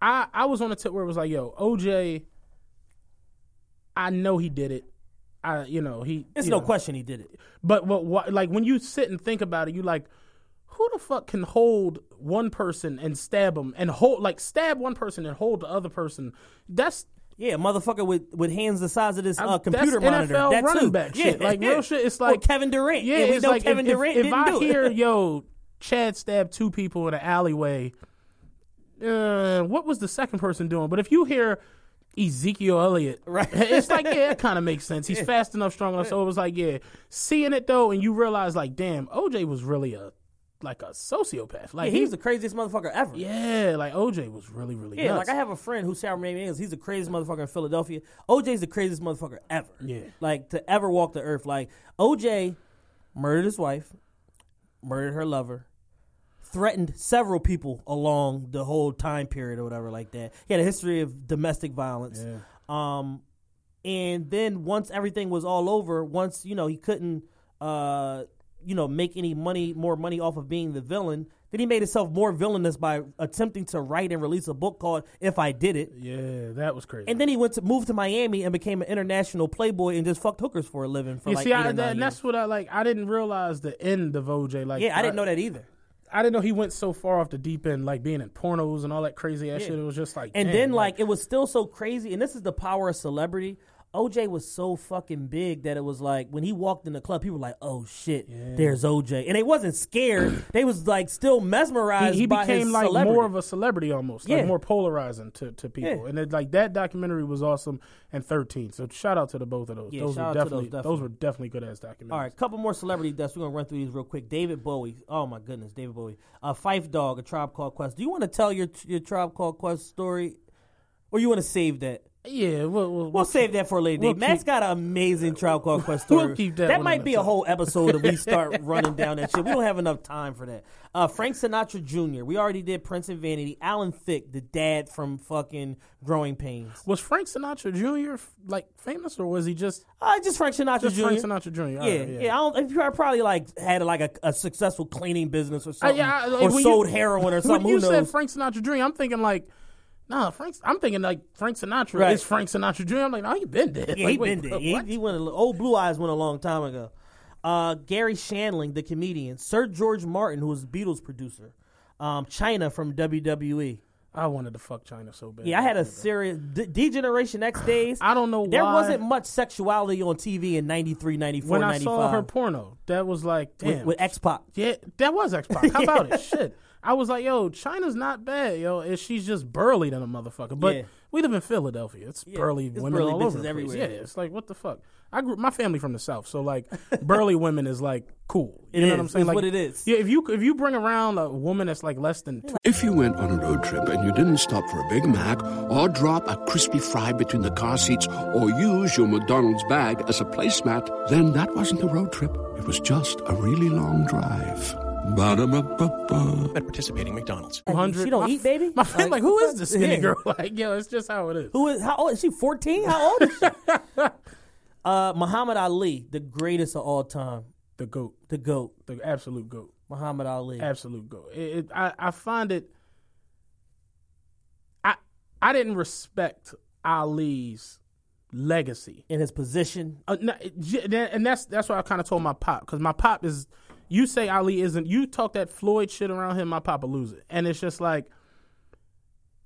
I I was on a tip where it was like, yo, OJ. I know he did it. I you know he. it's no know, question he did it. But what, what like when you sit and think about it, you like, who the fuck can hold one person and stab them and hold like stab one person and hold the other person? That's Yeah, motherfucker with, with hands the size of this uh, computer that's monitor. NFL that running too. back yeah, shit. Like yeah. real shit. It's Or like Kevin Durant. Yeah, we it's know like Kevin if, if- Durant if, didn't I hear yo Chad stabbed two people in an alleyway. Uh, what was the second person doing? But if you hear Ezekiel Elliott, Right. it's like yeah, it kind of makes sense. He's fast enough, strong enough. So it was like yeah, seeing it though, and you realize like, damn, OJ was really a like a sociopath. Like Yeah, he the craziest motherfucker ever. yeah, like OJ was really really Yeah, nuts. like I have a friend who's Sarah May He's the craziest motherfucker in Philadelphia. OJ's the craziest motherfucker ever. Yeah. Like to ever walk the earth. Like OJ murdered his wife, murdered her lover, threatened several people along the whole time period or whatever like that. He had a history of domestic violence. Um and then once everything was all over, once, you know, he couldn't uh you know, make any money, more money off of being the villain. Then he made himself more villainous by attempting to write and release a book called "If I Did It." yeah, that was crazy. And then he went to move to Miami and became an international playboy and just fucked hookers for a living for you like see, I, that, that's what I like. I didn't realize the end of OJ. Like, Yeah, I didn't know that either. I didn't know he went so far off the deep end, like being in pornos and all that crazy ass Yeah. shit. It was just like, And damn, then like it was still so crazy, and this is the power of celebrity. OJ was so fucking big that it was like when he walked in the club, people were like, "Oh shit, there's OJ," and they wasn't scared. they was like still mesmerized. he, he became like celebrity. more of a celebrity almost, Yeah. like more polarizing to, to people. Yeah. And it, like that documentary was awesome. And thirteen, so shout out to the both of those. Yeah, those were to those, definitely, definitely. were definitely good ass documentaries. All right, couple more celebrity deaths. We're gonna run through these real quick. David Bowie. Oh my goodness, David Bowie. Uh, Phife Dawg, a Tribe Called Quest. Do you want to tell your your Tribe Called Quest story, or you want to save that? Yeah, we'll, we'll, We'll save that for a later we'll date. Matt's keep- got an amazing Tribe Called Quest story. We'll keep that one might be a whole episode if we start running down that shit. We don't have enough time for that. Uh, Frank Sinatra Jr. We already did Prince and Vanity. Alan Thicke, the dad from fucking Growing Pains. was Frank Sinatra Jr. like famous or was he just Uh, just Frank Sinatra just Jr. Frank Sinatra Jr.? Yeah, right, yeah, yeah. I don't. He probably like had like a, a successful cleaning business or Uh, something, yeah, I- like, or sold you- heroin or something. When you said? Frank Sinatra Jr., I'm thinking like, nah, Frank. I'm thinking like Frank Sinatra Right. is Frank Sinatra Jr. I'm like, no, he been dead. Yeah, like, he wait, been there. He, he went. A, old Blue Eyes went a long time ago. Uh, Garry Shandling, the comedian, Sir George Martin, who was Beatles producer, um, Chyna from WWE. I wanted to fuck Chyna so bad. Yeah, I had a serious D, D Generation X days. I don't know why. There why. wasn't much sexuality on TV in 93, 94, when I 95 saw her porno. That was like, damn. with, with X Pac. yeah, that was X Pac. How about it? Shit. I was like, yo, Chyna's not bad, yo. And she's just burly than a motherfucker. But Yeah. we live in Philadelphia. It's Yeah, burly it's women burly all over the place. everywhere. Yeah, it's like what the fuck. I grew my family from the south, so like burly women is like cool. You It know is. what I'm saying? It's like what it is. Yeah, if you if you bring around a woman that's like less than two, If you went on a road trip and you didn't stop for a Big Mac or drop a crispy fry between the car seats or use your McDonald's bag as a placemat, then that wasn't a road trip. It was just a really long drive. Ba-da-ba-ba-ba. at participating McDonald's. 200. She don't my, eat, baby? My friend, like, who is this skinny Yeah. girl? Like, yo, it's just how it is. Who is how old is she? Fourteen? How old is she? uh, Muhammad Ali, the greatest of all time, The goat, the goat. the absolute goat, Muhammad Ali. absolute goat. It, it, I I find it. I I didn't respect Ali's legacy. in his position. Uh, no, it- and that's that's what I kind of told my pop because my pop is you say Ali isn't you talk that Floyd shit around him, my papa lose it, and it's just like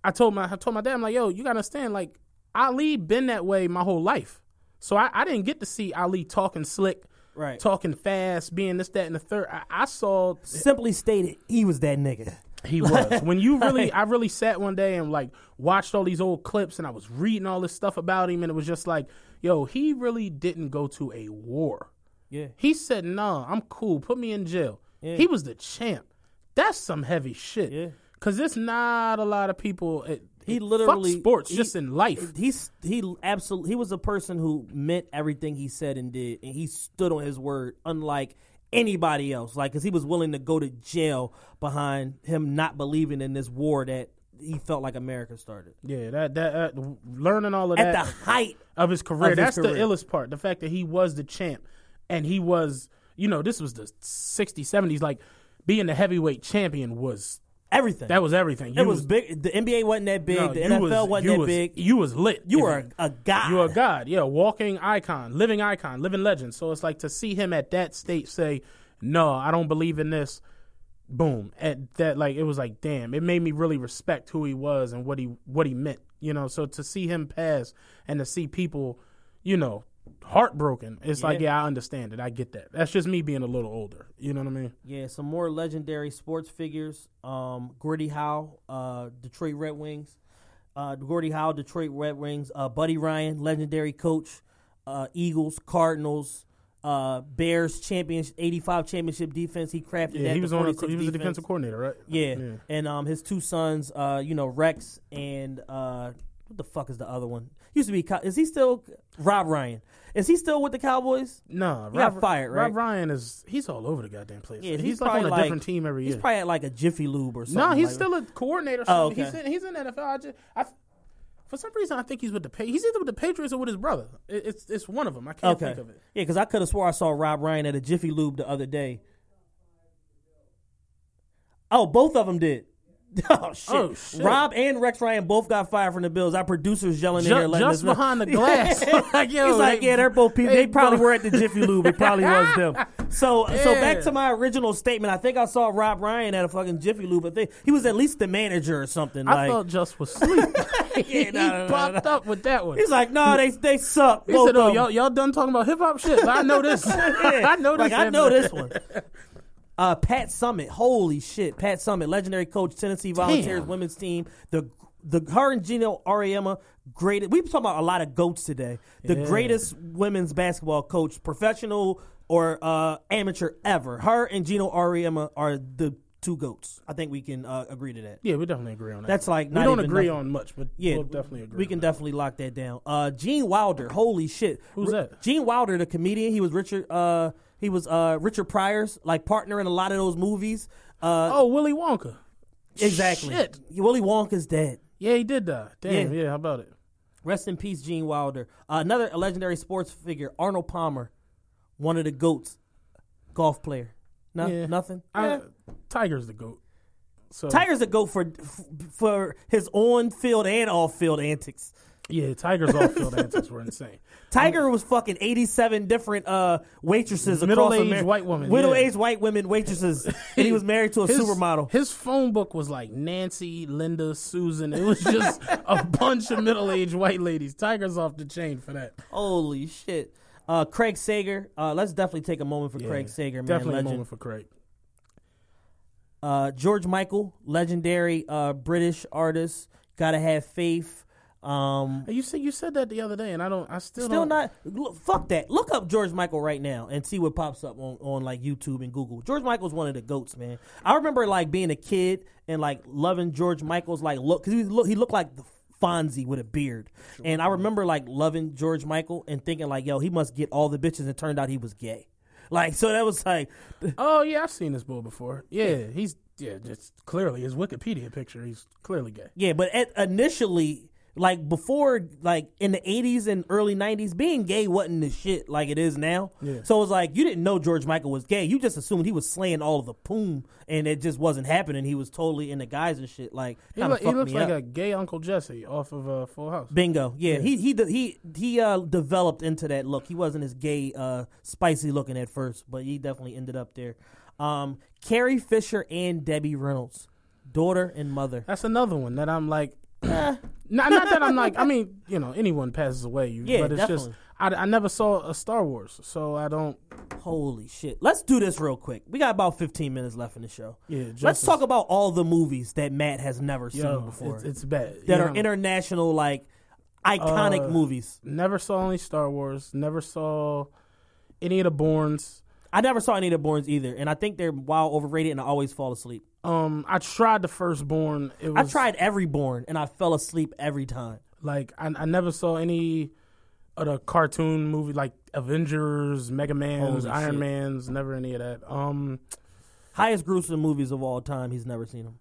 I told my I told my dad I'm like yo you gotta understand like Ali been that way my whole life, so I, I didn't get to see Ali talking slick, Right. talking fast, being this that and the third. I, I saw Simply stated, he was that nigga. he was. when you really, I really sat one day and like watched all these old clips and I was reading all this stuff about him and it was just like, yo, he really didn't go to a war. Yeah. He said, nah, I'm cool. Put me in jail. He was the champ. That's some heavy shit. Yeah. Cause there's not a lot of people. It, He literally fuck sports he- just in life. He's he absolutely he was a person who meant everything he said and did, and he stood on his word, unlike anybody else. Like, cause he was willing to go to jail behind him not believing in this war that he felt like America started Yeah, that that uh, learning all of at that at the height. of his career. Of his That's the illest part. The fact that he was the champ and he was, you know, this was the 60s, 70s. Like being the heavyweight champion was Everything that was everything. it was, big. The NBA wasn't that big. no, the NFL was- wasn't that was- big. You was lit. You were a, a god. You were a god. Yeah, walking icon, living icon, living legend. So it's like to see him at that state say, "No, I don't believe in this." Boom. At that, like it was like, damn. It made me really respect who he was and what he what he meant. You know. So to see him pass and to see people, you know, heartbroken. It's like, Yeah. yeah, I understand it. I get that. That's just me being a little older. You know what I mean? Yeah, some more legendary sports figures. Um, Gordie Howe, uh, Detroit Red Wings. Uh, Gordie Howe, Detroit Red Wings. Uh, Buddy Ryan, legendary coach. Uh, Eagles, Cardinals, uh, Bears championship, eighty-five championship defense. He crafted Yeah, that. he was on. A, 46 he was a defensive coordinator, right? Yeah. Yeah. and um, his two sons, uh, you know, Rex and uh, what the fuck is the other one? Used to be. Is he still Rob Ryan? Is he still with the Cowboys? No, He got fired, right? Rob Ryan is he's all over the goddamn place. Yeah, he's, he's like on a probably different team every year. He's probably at like a Jiffy Lube or something. no, he's like- still a coordinator. Oh, okay. He's in, he's in NFL. I just, I, for some reason, I think he's with the. He's either with the Patriots or with his brother. It, it's it's one of them. I can't Okay. think of it. Yeah, because I could have swore I saw Rob Ryan at a Jiffy Lube the other day. Oh, both of them did. Oh shit. Oh, shit. Rob and Rex Ryan both got fired from the Bills. Our producers yelling in here, letting just us know. behind the glass. Like, yo, He's like, yeah, they're both people. They, they probably were at the Jiffy Lube. It probably was them. So, so back to my original statement. I think I saw Rob Ryan at a fucking Jiffy Lube. I think he was at least the manager or something. I like, thought just was sleep. he Yeah, no, no, no, popped no. up with that one. he's like, no, they they suck. He both said, "Oh, y'all, y'all done talking about hip hop shit? I know this. I know this. Like I know this one. Uh, Pat Summitt, holy shit! Pat Summitt, legendary coach, Tennessee Volunteers Damn. women's team. The the her and Geno Auriemma, great. We talking about a lot of goats today. The Yeah. greatest women's basketball coach, professional or uh, amateur ever. Her and Geno Auriemma are the two goats. I think we can uh, agree to that. Yeah, we definitely agree on that. That's like we don't even agree nothing. on much, but Yeah, we'll definitely agree. We can that. definitely lock that down. Uh, Gene Wilder, holy shit! Who's that? Gene Wilder, the comedian. He was Richard. Uh, he was uh, Richard Pryor's like partner in a lot of those movies. Uh, Oh, Willy Wonka. exactly. Shit. Willy Wonka's dead. Yeah, he did die. Damn. Yeah. Yeah. how about it? Rest in peace, Gene Wilder. Uh, another legendary sports figure, Arnold Palmer, one of the goats, golf player. No, Yeah. nothing. I. Tiger's the goat. So Tiger's a goat for for his on field and off field antics. Yeah, Tiger's off field antics were insane. Tiger was fucking eighty-seven different uh, waitresses across Middle-aged America. white women, middle-aged white women waitresses, and he was married to a His- supermodel. His phone book was like Nancy, Linda, Susan. It was just a bunch of middle-aged white ladies. Tiger's off the chain for that. Holy shit! Uh, Craig Sager. Uh, let's definitely take a moment for Yeah, Craig Sager, man. Definitely legend. a moment for Craig. Uh, George Michael, legendary uh, British artist. Gotta have faith. Um, You said you said that the other day, and I don't. I still, still don't, not. Look, fuck that. Look up George Michael right now and see what pops up on, on like YouTube and Google. George Michael's one of the goats, man. I remember like being a kid and like loving George Michael's like look because he look he looked like the Fonzie with a beard, and I remember like loving George Michael and thinking like, yo, he must get all the bitches. And it turned out he was gay. Like so that was like Oh yeah, I've seen this bull before. Yeah, he's yeah, just clearly his Wikipedia picture. He's clearly gay. Yeah, but at, initially, like before, like in the '80s and early '90s, being gay wasn't the shit like it is now. Yeah. So it was like you didn't know George Michael was gay. You just assumed he was slaying all of the poom, and it just wasn't happening. He was totally in the guys and shit. Like He, of he looks me like up. a gay Uncle Jesse off of uh, Full House. Bingo. Yeah, he he de- he he uh, developed into that look. He wasn't as gay, uh, spicy looking at first, but he definitely ended up there. Um, Carrie Fisher and Debbie Reynolds, daughter and mother. That's another one that I'm like. not, not that I'm like. I mean, you know, anyone passes away, you, Yeah, but it's definitely. just I, I never saw a Star Wars, so I don't. Holy shit. Let's do this real quick. We got about 15 minutes left in the show. Yeah, Let's talk about all the movies that Matt has never seen Yo, before it's, it's bad. that You are know, international, like iconic Uh, movies. Never saw any Star Wars. Never saw any of the Bournes. I never saw any of the Bournes either, and I think they're wild overrated, and I always fall asleep. Um, I tried the first. It I tried every Bourne, and I fell asleep every time. Like I, I never saw any of the cartoon movie like Avengers, Mega Man's, Holy Iron shit. Man's. Never any of that. Um, Highest gruesome movies of all time. He's never seen them.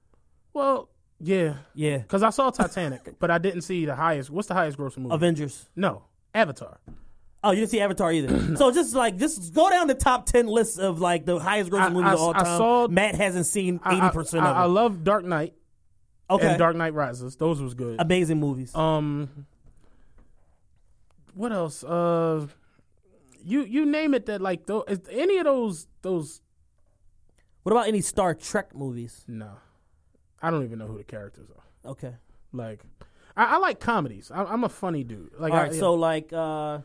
well, yeah, Yeah, because I saw Titanic, but I didn't see the highest. What's the highest grossing movie? Avengers. no, Avatar. Oh, you didn't see Avatar either. so just like just go down the top ten lists of like the highest grossing I- movies I- of all I time. saw- Matt hasn't seen eighty percent of I, I love Dark Knight okay, and Dark Knight Rises. Those was good. amazing movies. Um, what else? Uh, you you name it that like those any of those those What about any Star Trek movies? no, I don't even know who the characters are. Okay. Like, I, I like comedies. I, I'm a funny dude. Like, All I, right. So like, uh,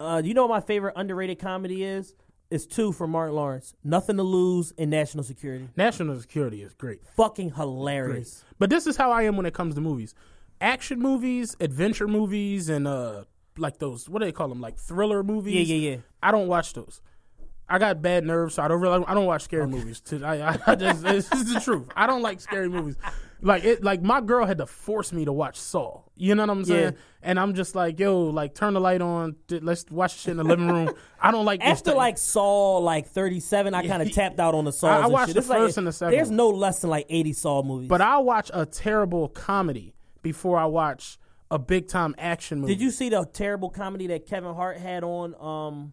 Uh, you know what my favorite underrated comedy is? It's two from Martin Lawrence. Nothing to lose in National Security. National Security is great. Fucking hilarious. But this is how I am when it comes to movies. Action movies, adventure movies, and uh like those what do they call them? Like thriller movies. Yeah, yeah, yeah. I don't watch those. I got bad nerves, so I don't really. I don't watch scary movies. I, I, I just, this is the truth. I don't like scary movies. Like it, like my girl had to force me to watch Saw. You know what I'm saying? Yeah. And I'm just like, yo, like turn the light on. Let's watch shit in the living room. I don't like After thing. like Saw like 37, I kind of tapped out on the Saws. I- I watched shit. the It's like- first and the second There's no less than like 80 Saw movies. But I'll watch a terrible comedy before I watch a big time action movie. Did you see the terrible comedy that Kevin Hart had on um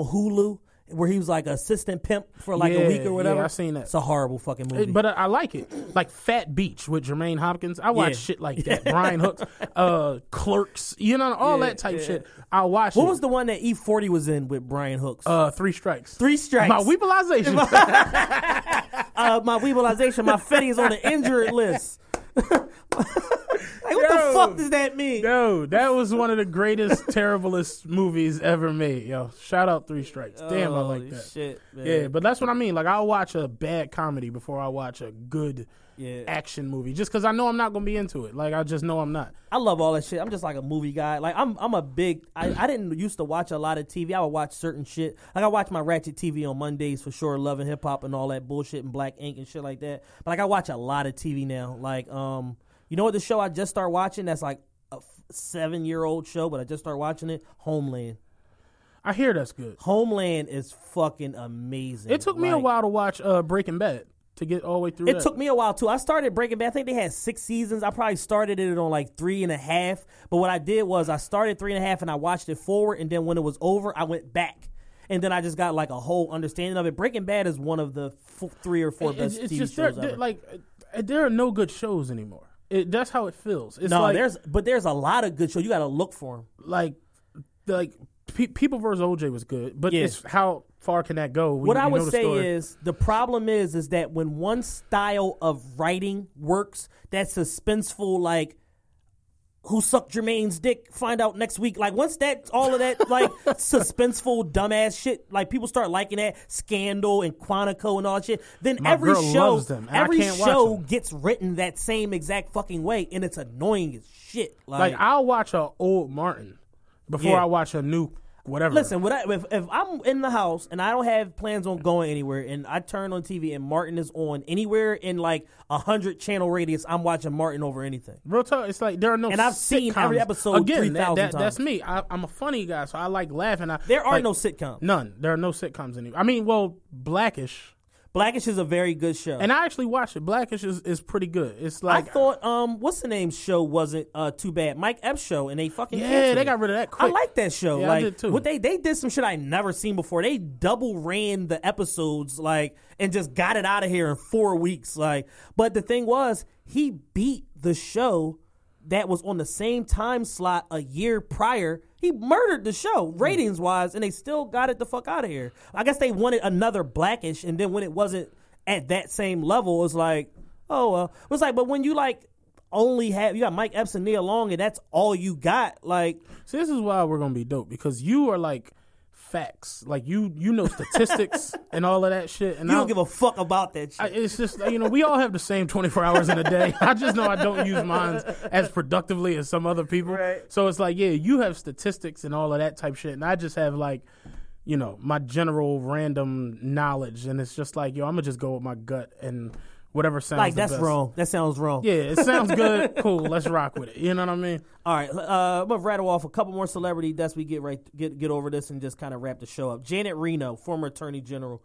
on Hulu where he was like assistant pimp for like Yeah, a week or yeah, whatever? I seen that. It's a horrible fucking movie. But I, I like it. Like Phat Beach with Jermaine Hopkins. I watch Yeah. shit like that. Brian Hooks, uh, Clerks, you know, all Yeah, that type yeah. shit. I watch what it. was the one that E40 was in with Brian Hooks? uh, Three Strikes? Three strikes. My weebilization. uh, my weebilization, my fetty is on the injured list. like, what the fuck does that mean? Yo, that was one of the greatest, terriblest movies ever made. Yo, shout out Three Strikes. Damn, I like that. Shit. Yeah, but that's what I mean. Like, I'll watch a bad comedy before I watch a good Yeah. action movie, just because I know I'm not gonna be into it. Like, I just know I'm not. I love all that shit. I'm just like a movie guy. Like I'm I'm a big I, I didn't used to watch a lot of TV. I would watch certain shit. Like I watch my Ratchet TV on Mondays for sure, loving hip hop and all that bullshit and black ink and shit like that. But like I watch a lot of TV now. Like um you know what the show I just started watching that's like a seven year old show, but I just started watching it? Homeland. I hear that's good. Homeland is fucking amazing. It took me a while to watch uh, Breaking Bad to get all the way through. It that. took me a while too. I started Breaking Bad. I think they had six seasons. I probably started it on like three and a half. But what I did was I started three and a half and I watched it forward. And then when it was over, I went back. And then I just got like a whole understanding of it. Breaking Bad is one of the f- three or four It- best it's TV just shows there, ever. like uh, there are no good shows anymore. It, that's how it feels. It's no, like there's but there's a lot of good shows. You got to look for them. like like pe- People versus OJ was good, but Yeah. it's how far can that go? when What I would say story? is the problem is is that when one style of writing works, that suspenseful like who sucked Jermaine's dick, find out next week. Like once that all of that like suspenseful dumbass shit, like people start liking that Scandal and Quantico and all that shit, then My every show every show gets written that same exact fucking way and it's annoying as shit. like I'll watch a old Martin before Yeah. I watch a new whatever. Listen, what I, if, if I'm in the house and I don't have plans on going anywhere, and I turn on TV and Martin is on anywhere in like a hundred channel radius, I'm watching Martin over anything. Real talk, it's like there are no. And I've seen every episode Again, 3,000 that, that, That's me. I, I'm a funny guy, so I like laughing. I, There are like, no sitcoms. none. There are no sitcoms anymore. I mean, well, Blackish, Blackish is a very good show. and I actually watched it. Blackish is, is pretty good. It's like I thought, um, what's the name show wasn't uh too bad. Mike Epps show, and they fucking yeah, canceled they got rid of that I like that show. Yeah, I did too. what they they did some shit I never seen before. They double ran the episodes like and just got it out of here in four weeks. Like, but the thing was, he beat the show that was on the same time slot a year prior. He murdered the show hmm. ratings wise, and they still got it the fuck out of here. I guess they wanted another Blackish, and then when it wasn't at that same level, it was like, oh well. It was like, but when you like only have you got Mike Epps and Nia Long, and that's all you got, like. See, this is why we're gonna be dope because you are like facts. Like you, you know statistics and all of that shit. And You I don't give a fuck about that shit. I, it's just you know we all have the same 24 hours in a day. I just know I don't use mine as productively as some other people. Right. So it's like yeah, you have statistics and all of that type shit, and I just have like you know my general random knowledge, and it's just like yo, I'm gonna just go with my gut and whatever sounds like that's best. wrong. That sounds wrong. Yeah, it sounds good. cool. Let's rock with it. You know what I mean? All right, uh, I'm gonna rattle off a couple more celebrity deaths. We get right get get over this and just kind of wrap the show up. Janet Reno, former Attorney General.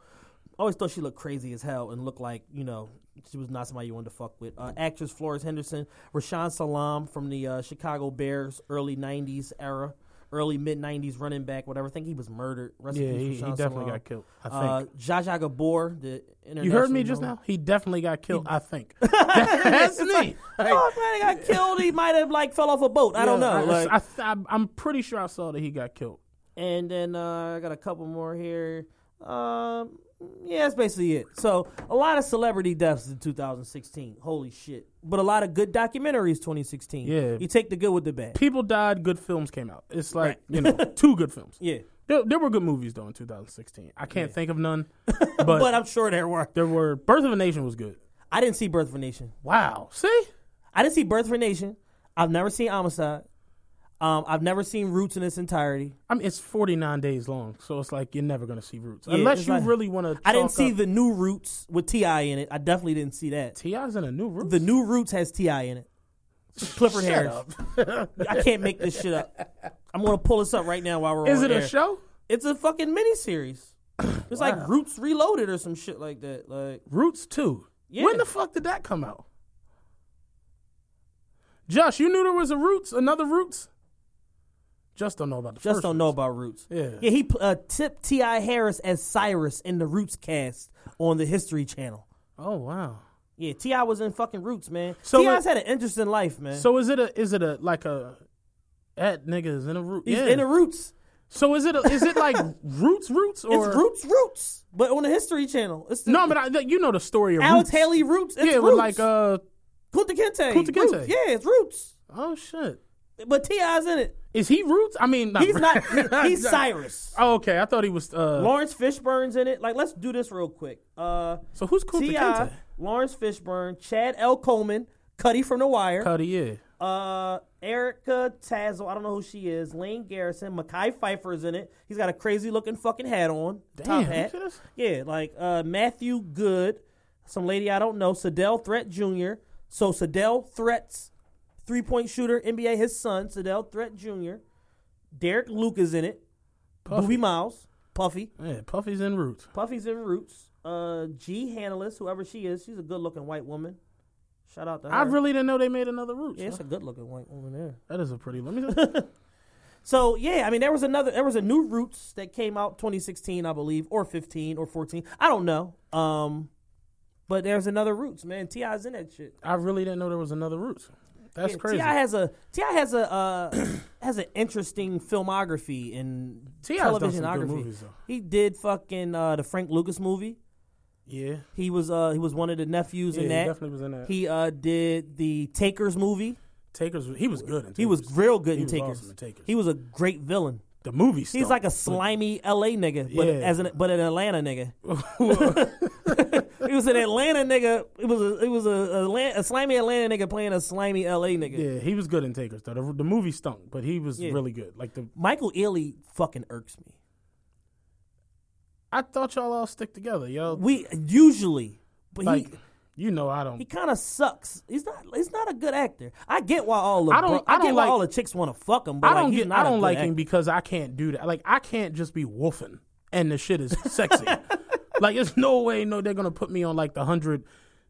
Always thought she looked crazy as hell and looked like you know she was not somebody you wanted to fuck with. Uh, actress Florence Henderson, Rashaan Salaam from the uh, Chicago Bears, early '90s era, early mid '90s running back, whatever. I think he was murdered. Rest Yeah, he, he definitely got killed. I Uh, think. Zsa Zsa Gabor, the you heard me just now. He definitely got killed. I think. That's me. Oh man, he got killed. He might have like fell off a boat. I don't know. I, like- I, I'm pretty sure I saw that he got killed. And then uh, I got a couple more here. Um, yeah, that's basically it. So a lot of celebrity deaths in 2016. Holy shit! But a lot of good documentaries 2016. Yeah. you take the good with the bad. People died, good films came out. It's like, Right. you know, two good films. Yeah, There, there were good movies though in 2016. I can't think of none, but, but I'm sure there were. there were. Birth of a Nation was good. I didn't see Birth of a Nation. Wow. See, I didn't see Birth of a Nation. I've never seen Homicide. Um, I've never seen Roots in its entirety. I mean, it's 49 days long, so it's like you're never gonna see Roots Yeah, unless you like- really want to. I didn't see the new Roots with T.I. in it. I definitely didn't see that. T.I.'s in a new Roots. The new Roots has T.I. in it. Clifford Harris. up. I can't make this shit up. I'm gonna pull this up right now while we're Is on it a show? It's a fucking miniseries. It's like Roots Reloaded or some shit like that. Like Roots two. Yeah. When the fuck did that come out? Josh, you knew there was a Roots, another Roots. Just don't know about the just first don't know Roots. about Roots. Yeah. yeah. He uh, tipped T.I. Harris as Cyrus in the Roots cast on the History Channel. Oh wow. Yeah, T.I. was in fucking Roots, man. So T.I.'s it- had an interesting life, man. So is it a is it a like a that nigga is in a root? he's yeah. in the Roots. so is it a, is it like Roots Roots or It's Roots Roots, but on the History Channel. It's the, No, but I, you know the story of Alex Roots. Haley Roots. It's yeah, Roots. with like uh Kunta Kinte. Kunta Kinte. Roots. Yeah, it's Roots. oh shit. But T.I.'s in it. Is he Roots? I mean, He's not. he- he's Cyrus. Oh, okay. I thought he was. Uh, Laurence Fishburne's in it. Like, let's do this real quick. Uh, so who's Kunta T.I., Kinte? Laurence Fishburne, Chad L. Coleman, Cutty from The Wire, Cutty, yeah. uh, Erica Tazel. I don't know who she is. Lane Garrison, Mekhi Phifer is in it. He's got a crazy looking fucking hat on. top Damn, hat. look. Yeah, like uh, Matthew Goode, some lady I don't know. Sedale Threatt Jr. So Sedale Threatt's, three point shooter, NBA. His son, Sedale Threatt Jr. Derek Luke is in it. Booby Miles, Puffy. Yeah, Puffy's in Roots. Puffy's in Roots. Uh, G. Hannelis, whoever she is, she's a good looking white woman. Shout out to her. I really didn't know they made another Roots. yeah, it's huh? a good looking white woman there. That is a pretty. Let me. So yeah, I mean there was another there was a new Roots that came out 2016, I believe, or 15 or 14. I don't know. Um, but there's another Roots, man. T.I.'s in that shit. I really didn't know there was another Roots. That's Yeah, crazy. T.I. has a T.I. has a uh, has an interesting filmography and T.I.'s done some good televisionography. movies. He did fucking uh, the Frank Lucas movie. yeah, He was uh he was one of the nephews yeah, in he that. definitely was in that. He uh did the Takers movie. Takers, he was good. In He was real good He in Takers. awesome in Takers. He was a great villain. The movie. He's like a slimy LA nigga, but Yeah. as an but an Atlanta nigga. he was an Atlanta nigga. It was a it was a, a, a slimy Atlanta nigga playing a slimy LA nigga. Yeah, he was good in Takers though. The, the movie stunk, but he was Yeah. really good. Like the, Michael Ealy fucking irks me. I thought y'all all stick together, yo. We usually, but like, he you know, I don't. he kind of sucks. He's not he's not a good actor. I get why all the I don't- bro- I I, get don't why like- all the chicks want to fuck him, but I don't he's get. I don't like actor. him because I can't do that. Like I can't just be wolfing and the shit is sexy. like there's no way, no, they're gonna put me on like the hundred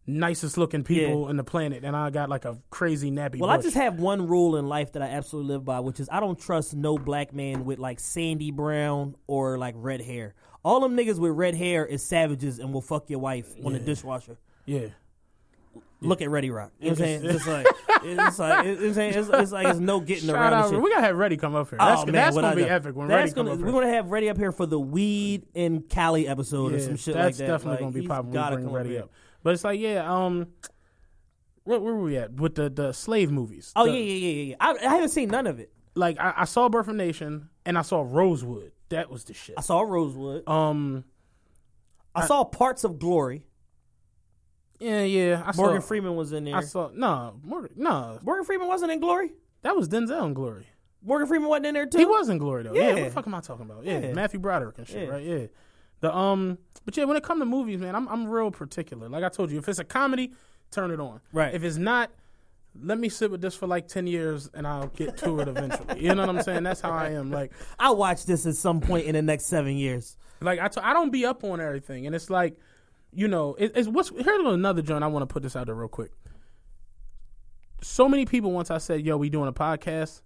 nicest looking people Yeah. in the planet, and I got like a crazy nappy. Well, I just have one rule in life that I absolutely live by, which is I don't trust no black man with like sandy brown or like red hair. All them niggas with red hair is savages and will fuck your wife on the dishwasher. Yeah. Look at Ready Rock. You know what I'm saying? It's just like it's like it's, it's, it's, it's like it's no getting Shout around out, shit. we gotta have Ready come up here. That's, oh man, that's gonna I be know. epic when That's come gonna, up We're here. gonna have Ready up here for the weed in Cali episode or some shit like that. That's definitely Like, gonna be popping. We gotta bring Ready up up, but it's like, yeah, um, where, where were we at with the the slave movies? Oh The- yeah, yeah, yeah, yeah. I, I haven't seen none of it. like I, I saw Birth of Nation and I saw Rosewood. That was the shit. I saw Rosewood. Um, I saw parts of Glory. Yeah, yeah. I Morgan saw, Freeman was in there. I saw no Morgan. No, Morgan Freeman wasn't in Glory. that was Denzel in Glory. Morgan Freeman wasn't in there too. He was in Glory though. Yeah. Yeah. what the fuck am I talking about? Yeah, Yeah. Matthew Broderick and shit, Yeah. right? Yeah. The um, but yeah, when it comes to movies, man, I'm I'm real particular. Like I told you, if it's a comedy, turn it on. Right. If it's not, let me sit with this for like ten years and I'll get to it eventually. you know what I'm saying? That's how I am. Like, I'll watch this at some point in the next seven years. like I t- I don't be up on everything, and it's like, you know, it, it's what's here's another joint. I want to put this out there real quick. So many people once I said, "Yo, we doing a podcast."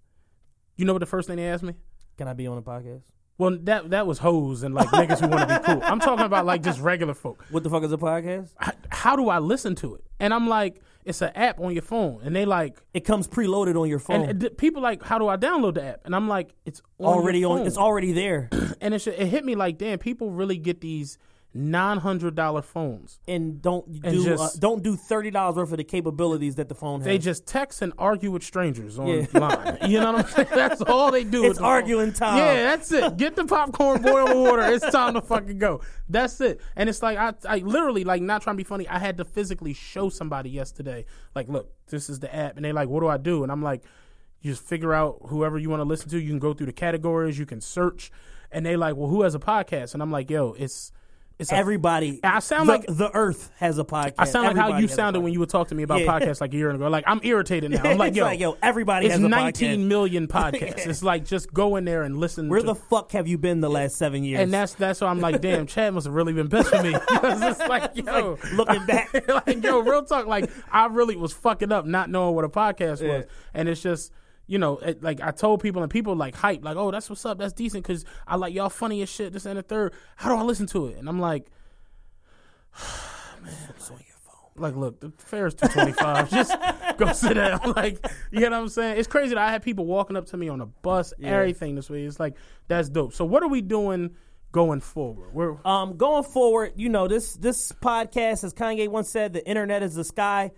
You know what the first thing they asked me? Can I be on the podcast? Well, that that was hoes and like niggas who want to be cool. I'm talking about like just regular folk. What the fuck is a podcast? How do I listen to it? And I'm like, it's an app on your phone, and they like, It comes preloaded on your phone. and people like, how do I download the app? And I'm like, it's on already on. It's already there. and it, sh- it hit me like, damn, people really get these nine hundred dollar phones. and don't And do just- uh, don't do thirty dollars worth of the capabilities that the phone has. They just text and argue with strangers online. Yeah. You know what I'm saying? That's all they do. It's arguing time. Yeah, that's it. Get the popcorn, boil the water. It's time to fucking go. That's it. And it's like I, I literally like not trying to be funny. I had to physically show somebody yesterday. Like, look, this is the app, and they like, what do I do? And I'm like, you just figure out whoever you want to listen to. You can go through the categories. You can search. And they like, well, who has a podcast? And I'm like, yo, it's it's everybody. I sound the, like- the Earth has a podcast. I sound like how you sounded when you would talk to me about Yeah. podcasts like a year ago. Like I'm irritated now. I'm like, It's yo, like, yo, everybody it's has a 19 podcast. million podcasts. It's like just go in there and listen. Where to, the fuck have you been the last seven years? and that's that's why I'm like, damn, Chad must have really been best for me. it's like, yo, looking back. like yo, real talk. Like I really was fucking up not knowing what a podcast was, Yeah. and it's just. You know, it, like I told people, and people like hype, like, "Oh, that's what's up, that's decent," because I like y'all funny as shit. This and the third. How do I listen to it? And I'm like, man, it's on your phone. like, look, the fare's two twenty five. Just go sit down. Like, you know what I'm saying? It's crazy that I had people walking up to me on a bus, everything this way. It's like that's dope. So, what are we doing going forward? We're Um, going forward, you know this this podcast, as Kanye once said, the internet is the sky.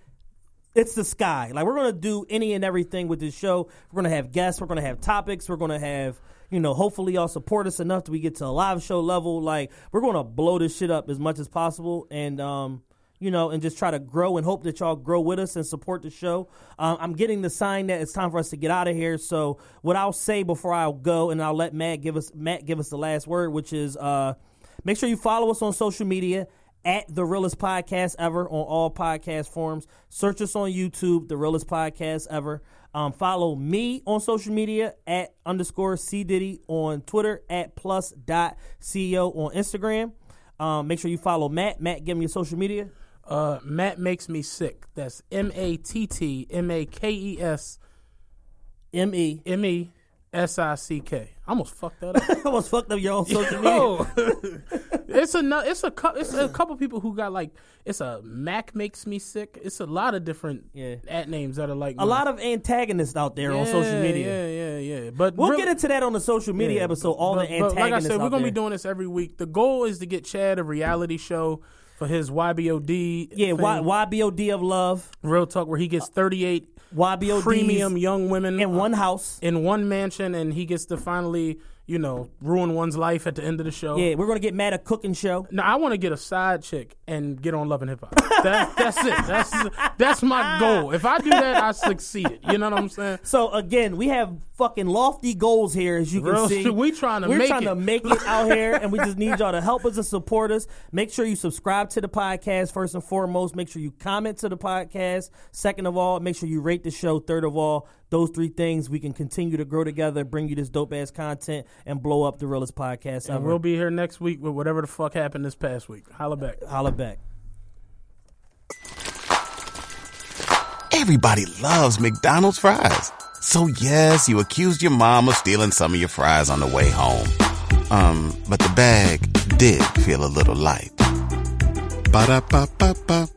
It's the sky. Like we're gonna do any and everything with this show. We're gonna have guests. We're gonna have topics. We're gonna have, you know, hopefully y'all support us enough that we get to a live show level. Like we're gonna blow this shit up as much as possible, and um, you know, and just try to grow and hope that y'all grow with us and support the show. Um, I'm getting the sign that it's time for us to get out of here. So what I'll say before I go, and I'll let Matt give us Matt give us the last word, which is uh, make sure you follow us on social media at the realest podcast ever on all podcast forums. Search us on YouTube, the realest podcast ever. Um, follow me on social media at underscore C Diddy on Twitter at plus dot CEO on Instagram. Um, make sure you follow Matt. Matt, give me your social media. uh, Matt makes me sick. That's M A T T M A K E S M E. M E S I C K. I almost fucked that up. I almost fucked up your own social media. Oh, it's a it's a it's a couple people who got like it's a Mac makes me sick. It's a lot of different Yeah. at names that are like A lot of antagonists out there on social media. Yeah, yeah, yeah. But We'll really- get into that on the social media Yeah, episode. All but- the antagonists. like I said, we're gonna be doing this every week. The goal is to get Chad a reality show for his YBOD. Yeah, thing. y- YBOD of love, Real talk, where he gets 38 YBOD premium young women in uh, one house. in one mansion, and he gets to finally, you know, ruin one's life at the end of the show. Yeah, we're gonna get mad at cooking show. No, I want to get a side chick and get on Love and Hip Hop. That, that's it. That's that's my goal. If I do that, I succeeded. You know what I'm saying? So again, we have fucking lofty goals here, as you can Real see. shit, we trying to We're trying it. to make it out here, and we just need y'all to help us and support us. Make sure you subscribe to the podcast first and foremost. Make sure you comment to the podcast. Second of all, make sure you rate the show. Third of all, those three things we can continue to grow together, bring you this dope ass content, and blow up the realest podcast And ever. we'll be here next week with whatever the fuck happened this past week. Holla back. Holla back. Everybody loves McDonald's fries. So yes, you accused your mom of stealing some of your fries on the way home. Um, but the bag did feel a little light. Ba-da-ba-ba-ba.